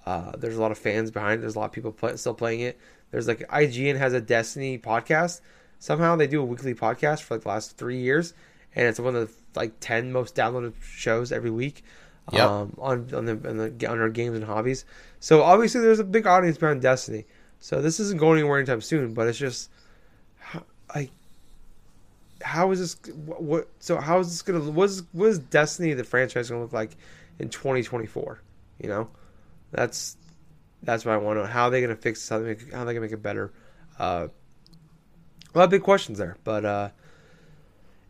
Uh, there's a lot of fans behind it. There's a lot of people play, still playing it. There's like IGN has a Destiny podcast. Somehow they do a weekly podcast for like the last three years, and it's one of the like ten most downloaded shows every week. Yep. Um, on on the, on the on our games and hobbies. So obviously there's a big audience behind Destiny. So this isn't going anywhere anytime soon. But it's just like how is this what, what so how is this gonna what is, what is destiny the franchise gonna look like in 2024 you know that's that's what i want to know. How are they gonna fix this? How they they gonna make it better? Uh a lot of big questions there but uh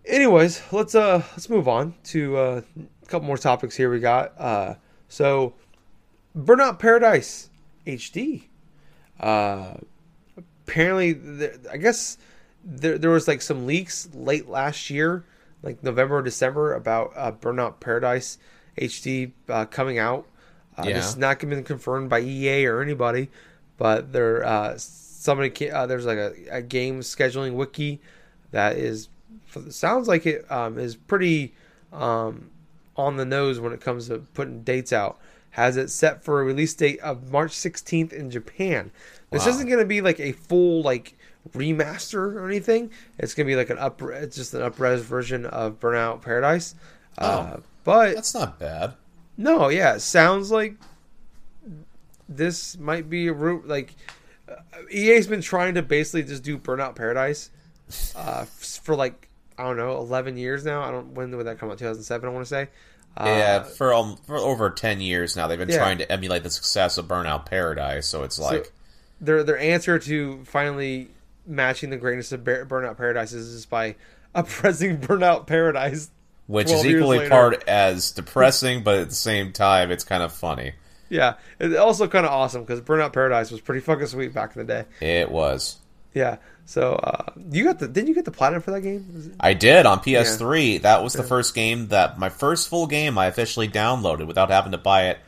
anyways let's uh let's move on to uh, a couple more topics here we got. Uh so burnout paradise hd uh apparently there, i guess there, there was like some leaks late last year like november or december about uh, burnout paradise hd uh, coming out uh, Yeah. this is not been confirmed by ea or anybody but there uh, somebody uh, there's like a, a game scheduling wiki that is sounds like it um, is pretty um, on the nose when it comes to putting dates out. Has it set for a release date of March 16th in Japan. This Wow. isn't going to be like a full like remaster or anything. It's going to be like an up, it's just an upres version of Burnout Paradise. Uh, but That's not bad. No, yeah, sounds like this might be a route. Like uh, EA's been trying to basically just do Burnout Paradise uh, for like I don't know, eleven years now. I don't when would that come out? Two thousand seven, I want to say. Uh, yeah, for um, for over ten years now, they've been Yeah. trying to emulate the success of Burnout Paradise. So it's like, their their answer to finally matching the greatness of Burnout Paradise is just by oppressing Burnout Paradise. Which is equally later. part as depressing, but at the same time, it's kind of funny. Yeah, it's also kind of awesome because Burnout Paradise was pretty fucking sweet back in the day. It was. Yeah. So uh, you got the didn't you get the platinum for that game? I did on PS3. That was the first game that my first full game I officially downloaded without having to buy it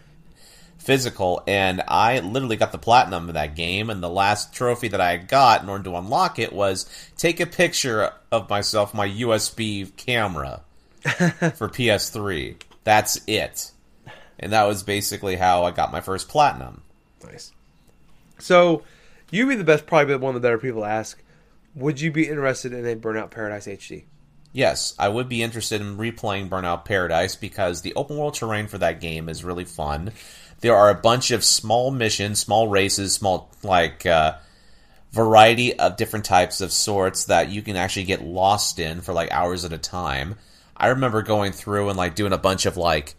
physical, and I literally got the platinum of that game. And the last trophy that I got in order to unlock it was take a picture of myself, my USB camera for PS3. That's it, and that was basically how I got my first platinum. Nice. So you'd be the best, probably one of the better people to ask. Would you be interested in a Burnout Paradise HD? Yes, I would be interested in replaying Burnout Paradise because the open world terrain for that game is really fun. There are a bunch of small missions, small races, small like uh, variety of different types of sorts that you can actually get lost in for like hours at a time. I remember going through and like doing a bunch of like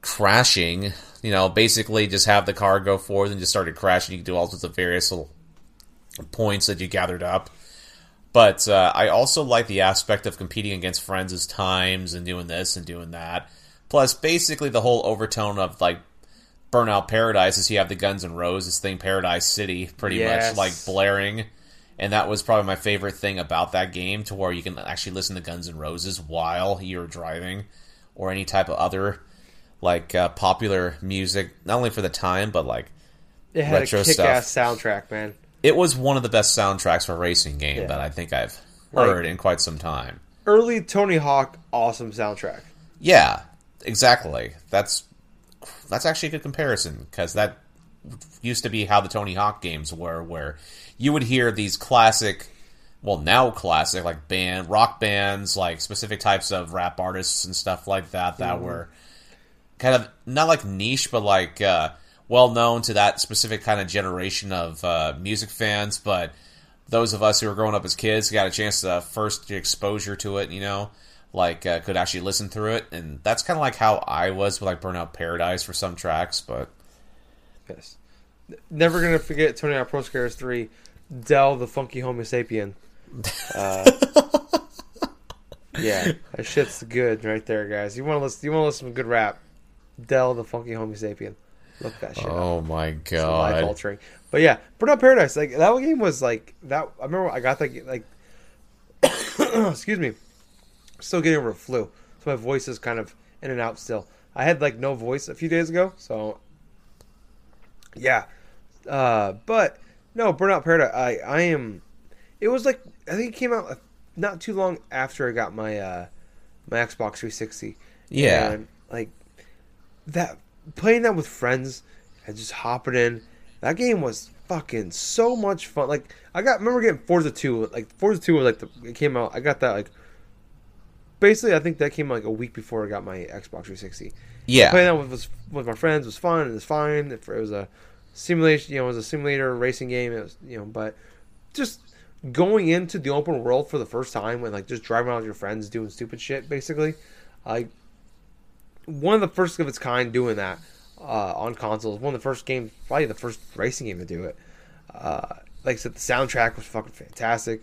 crashing, you know, basically just have the car go forward and just started crashing. You do all sorts of various little points that you gathered up. But uh, I also like the aspect of competing against friends as times and doing this and doing that. Plus, basically, the whole overtone of like Burnout Paradise is you have the Guns N' Roses thing, Paradise City, pretty Yes. much like blaring. And that was probably my favorite thing about that game, to where you can actually listen to Guns N' Roses while you're driving, or any type of other like uh, popular music, not only for the time, but like It had Retro a kick-ass soundtrack, man. it was one of the best soundtracks for a racing game Yeah. that I think I've Like- heard in quite some time. Early Tony Hawk, awesome soundtrack. Yeah, exactly. That's that's actually a good comparison because that used to be how the Tony Hawk games were, where you would hear these classic, well, now classic like band rock bands, like specific types of rap artists and stuff like that that were kind of not like niche, but like uh, well known to that specific kind of generation of uh, music fans, but. Those of us who were growing up as kids got a chance to first exposure to it, you know, like uh, could actually listen through it, and that's kind of like how I was with like Burnout Paradise for some tracks. But Yes. Never gonna forget Tony Hawk Pro Skater 3, Del the Funky Homosapien. Uh, yeah, that shit's good right there, guys. You want to listen? You want to listen to good rap? Del the Funky Homosapien. Look at that shit. Oh up. my god. life altering. But yeah, Burnout Paradise, like that game was like that. I remember I got that like, excuse me, still getting over a flu, so my voice is kind of in and out still. I had like no voice a few days ago, so yeah. Uh, but no, Burnout Paradise. I I am. It was like I think it came out not too long after I got my uh my Xbox 360. Yeah. and like that playing that with friends and just hopping in. That game was fucking so much fun. Like I got remember getting Forza 2. Like Forza 2 was like the it came out. I got that like basically I think that came like a week before I got my Xbox 360. Yeah, Playing that with with my friends was fun. It was fine. It was a simulation. You know, it was a simulator racing game. It was you know, but just going into the open world for the first time and like just driving around with your friends doing stupid shit basically like one of the first of its kind doing that uh, on consoles one of the first games probably the first racing game to do it uh, like i said the soundtrack was fucking fantastic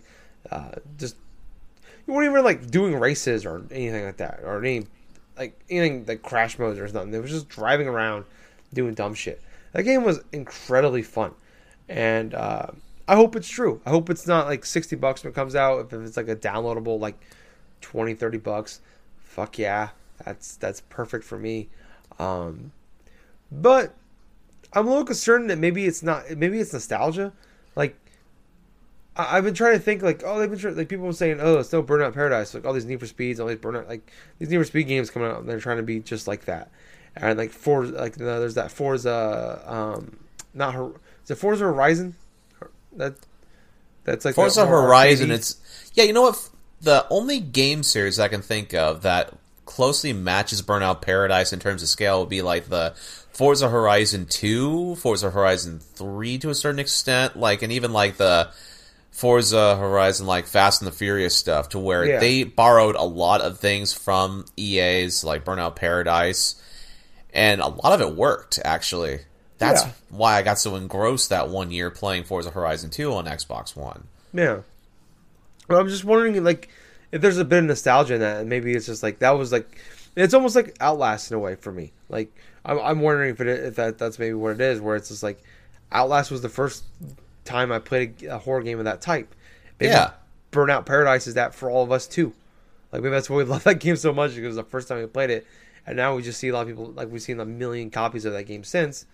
uh, just you weren't even like doing races or anything like that or any like anything like crash modes or something They were just driving around doing dumb shit that game was incredibly fun and uh, I hope it's true. I hope it's not like 60 bucks when it comes out. If it's like a downloadable, like 20, 30 bucks, fuck yeah, that's that's perfect for me. Um, but I'm a little concerned that maybe it's not. Maybe it's nostalgia. Like I, I've been trying to think, like oh, they've been like people were saying, oh, it's no Burnout Paradise. Like all these Need for Speeds, all these Burnout, like these Need for Speed games coming out, and they're trying to be just like that. And like Forza, like there's that Forza, um, not Hor- is it Forza Horizon? That that's like Forza that Horizon. It's yeah. You know what? The only game series I can think of that closely matches Burnout Paradise in terms of scale would be like the Forza Horizon Two, Forza Horizon Three to a certain extent, like and even like the Forza Horizon like Fast and the Furious stuff to where Yeah. they borrowed a lot of things from EA's like Burnout Paradise and a lot of it worked actually. That's Yeah. why I got so engrossed that one year playing Forza Horizon 2 on Xbox One. Yeah. Well, I'm just wondering, like, if there's a bit of nostalgia in that, and maybe it's just like that was like, it's almost like Outlast in a way for me. Like, I'm, I'm wondering if it if that that's maybe what it is, where it's just like, Outlast was the first time I played a, a horror game of that type. Maybe Yeah. Burnout Paradise is that for all of us too. Like maybe that's why we love that game so much because it was the first time we played it, and now we just see a lot of people like we've seen a million copies of that game since.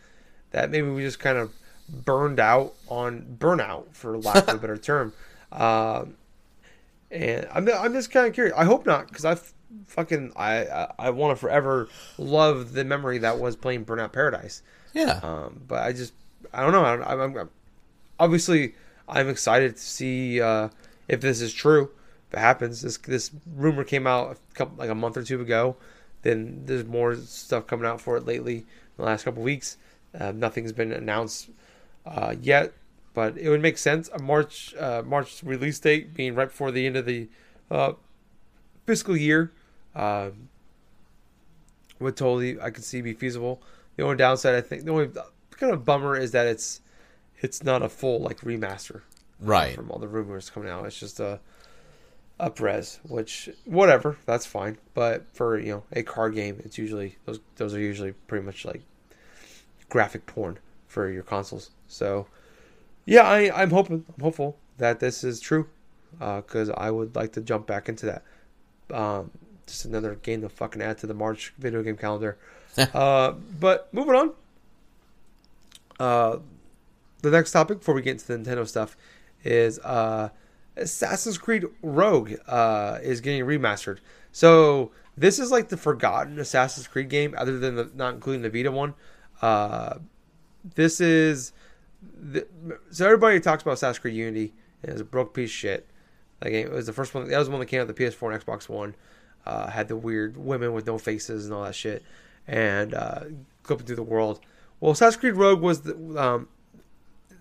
That maybe we just kind of burned out on burnout, for lack of a better term. Um, and I'm I'm just kind of curious. I hope not because I fucking I I, I want to forever love the memory that was playing Burnout Paradise. Yeah. Um, but I just I don't know. I, I'm, I'm obviously I'm excited to see uh, if this is true. If it happens, this this rumor came out a couple like a month or two ago. Then there's more stuff coming out for it lately in the last couple weeks. Uh, nothing's been announced uh, yet, but it would make sense. A March uh, March release date being right before the end of the uh, fiscal year um, would totally I could see be feasible. The only downside I think the only kind of bummer is that it's it's not a full like remaster right. from all the rumors coming out. It's just a upres, which whatever, that's fine. But for you know a card game, it's usually those those are usually pretty much like graphic porn for your consoles. So yeah, I I'm hoping I'm hopeful that this is true because I would like to jump back into that. Um, just another game to fucking add to the March video game calendar. uh, but moving on. Uh, the next topic before we get into the Nintendo stuff is uh, Assassin's Creed Rogue uh, is getting remastered. So this is like the forgotten Assassin's Creed game, other than the, not including the Vita one. Uh, this is the, so everybody talks about Assassin's Creed Unity and it's a broke piece of shit. That game it was the first one. That was the one that came out the PS4 and Xbox One. Uh, had the weird women with no faces and all that shit, and uh, flipping through the world. Well, Assassin's Creed Rogue was the, um,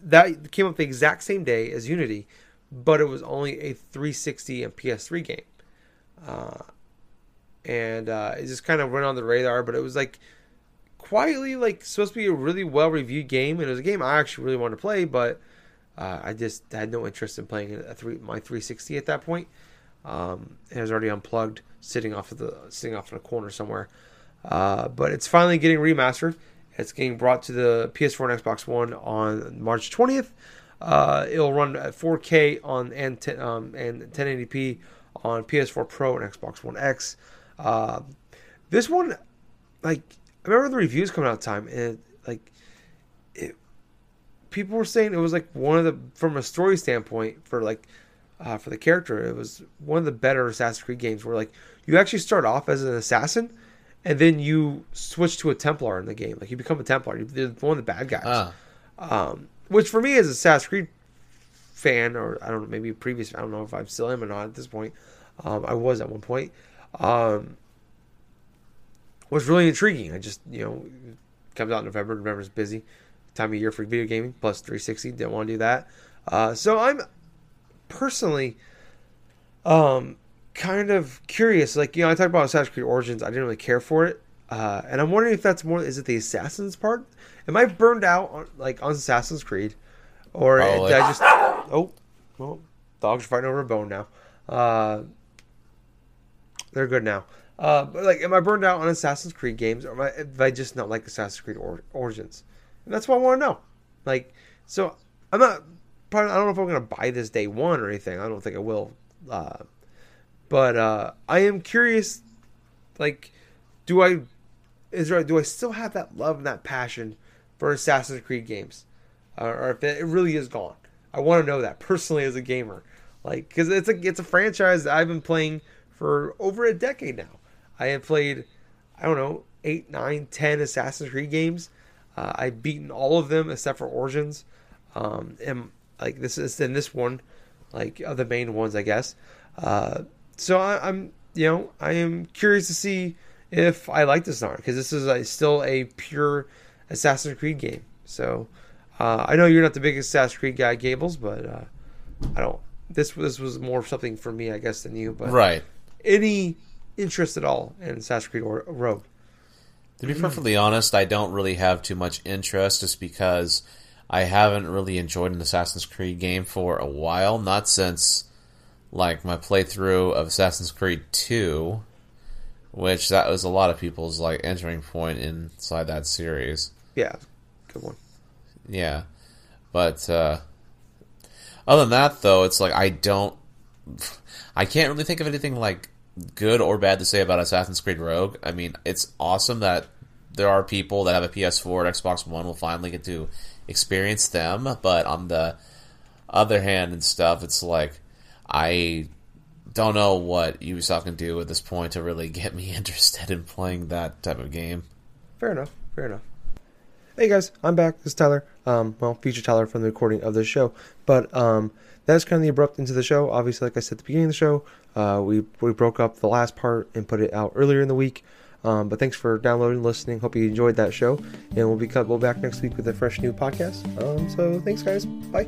that came up the exact same day as Unity, but it was only a 360 and PS3 game. Uh, and uh, it just kind of went on the radar, but it was like quietly like supposed to be a really well reviewed game, and it was a game I actually really wanted to play, but uh, I just had no interest in playing a three my 360 at that point. Um, it was already unplugged, sitting off of the sitting off in a corner somewhere. Uh, but it's finally getting remastered. It's getting brought to the PS4 and Xbox One on March 20th. Uh, it'll run at 4K on and 10, um, and 1080p on PS4 Pro and Xbox One X. Uh, this one, like, I remember the reviews coming out time, and like, it, people were saying it was like one of the from a story standpoint for like uh, for the character, it was one of the better Assassin's Creed games where like you actually start off as an assassin, and then you switch to a Templar in the game. Like you become a Templar. You're one of the bad guys. Ah. Um, which for me as a Assassin's Creed fan, or I don't know, maybe a previous, I don't know if I still am or not at this point. Um, I was at one point. Um, was really intriguing. I just you know comes out in November. November's busy time of year for video gaming. Plus 360, didn't want to do that. Uh, so I'm personally um kind of curious. Like you know, I talked about Assassin's Creed Origins. I didn't really care for it, uh, and I'm wondering if that's more. Is it the Assassin's part? Am I burned out on like on Assassin's Creed, or Probably. did I just? Oh, well, dogs are fighting over a bone now. Uh, they're good now. Uh, but like, am I burned out on Assassin's Creed games, or am I, if I just not like Assassin's Creed or, Origins? And that's what I want to know. Like, so I'm not. Probably, I don't know if I'm gonna buy this day one or anything. I don't think I will. Uh, but uh, I am curious. Like, do I is there do I still have that love and that passion for Assassin's Creed games, uh, or if it really is gone? I want to know that personally as a gamer, like because it's a it's a franchise I've been playing for over a decade now. I have played, I don't know, eight, nine, ten Assassin's Creed games. Uh, I've beaten all of them except for Origins, um, and like this is in this one, like of the main ones, I guess. Uh, so I, I'm, you know, I am curious to see if I like this or not because this is a, still a pure Assassin's Creed game. So uh, I know you're not the biggest Assassin's Creed guy, Gables, but uh, I don't. This this was more something for me, I guess, than you. But Right. any interest at all in Assassin's Creed or Rogue? To be perfectly honest, I don't really have too much interest just because I haven't really enjoyed an Assassin's Creed game for a while. Not since like my playthrough of Assassin's Creed 2, which that was a lot of people's like entering point inside that series. Yeah, good one. Yeah. But uh other than that though, it's like I don't I can't really think of anything like good or bad to say about Assassin's Creed Rogue. I mean, it's awesome that there are people that have a PS4 or Xbox One will finally get to experience them, but on the other hand and stuff, it's like I don't know what Ubisoft can do at this point to really get me interested in playing that type of game. Fair enough. Fair enough. Hey guys, I'm back. This is Tyler. Um, well, future Tyler from the recording of this show. But um, that's kind of the abrupt end into the show. Obviously, like I said at the beginning of the show, uh, we we broke up the last part and put it out earlier in the week. Um, but thanks for downloading, listening. Hope you enjoyed that show, and we'll be we'll be back next week with a fresh new podcast. Um, so thanks, guys. Bye.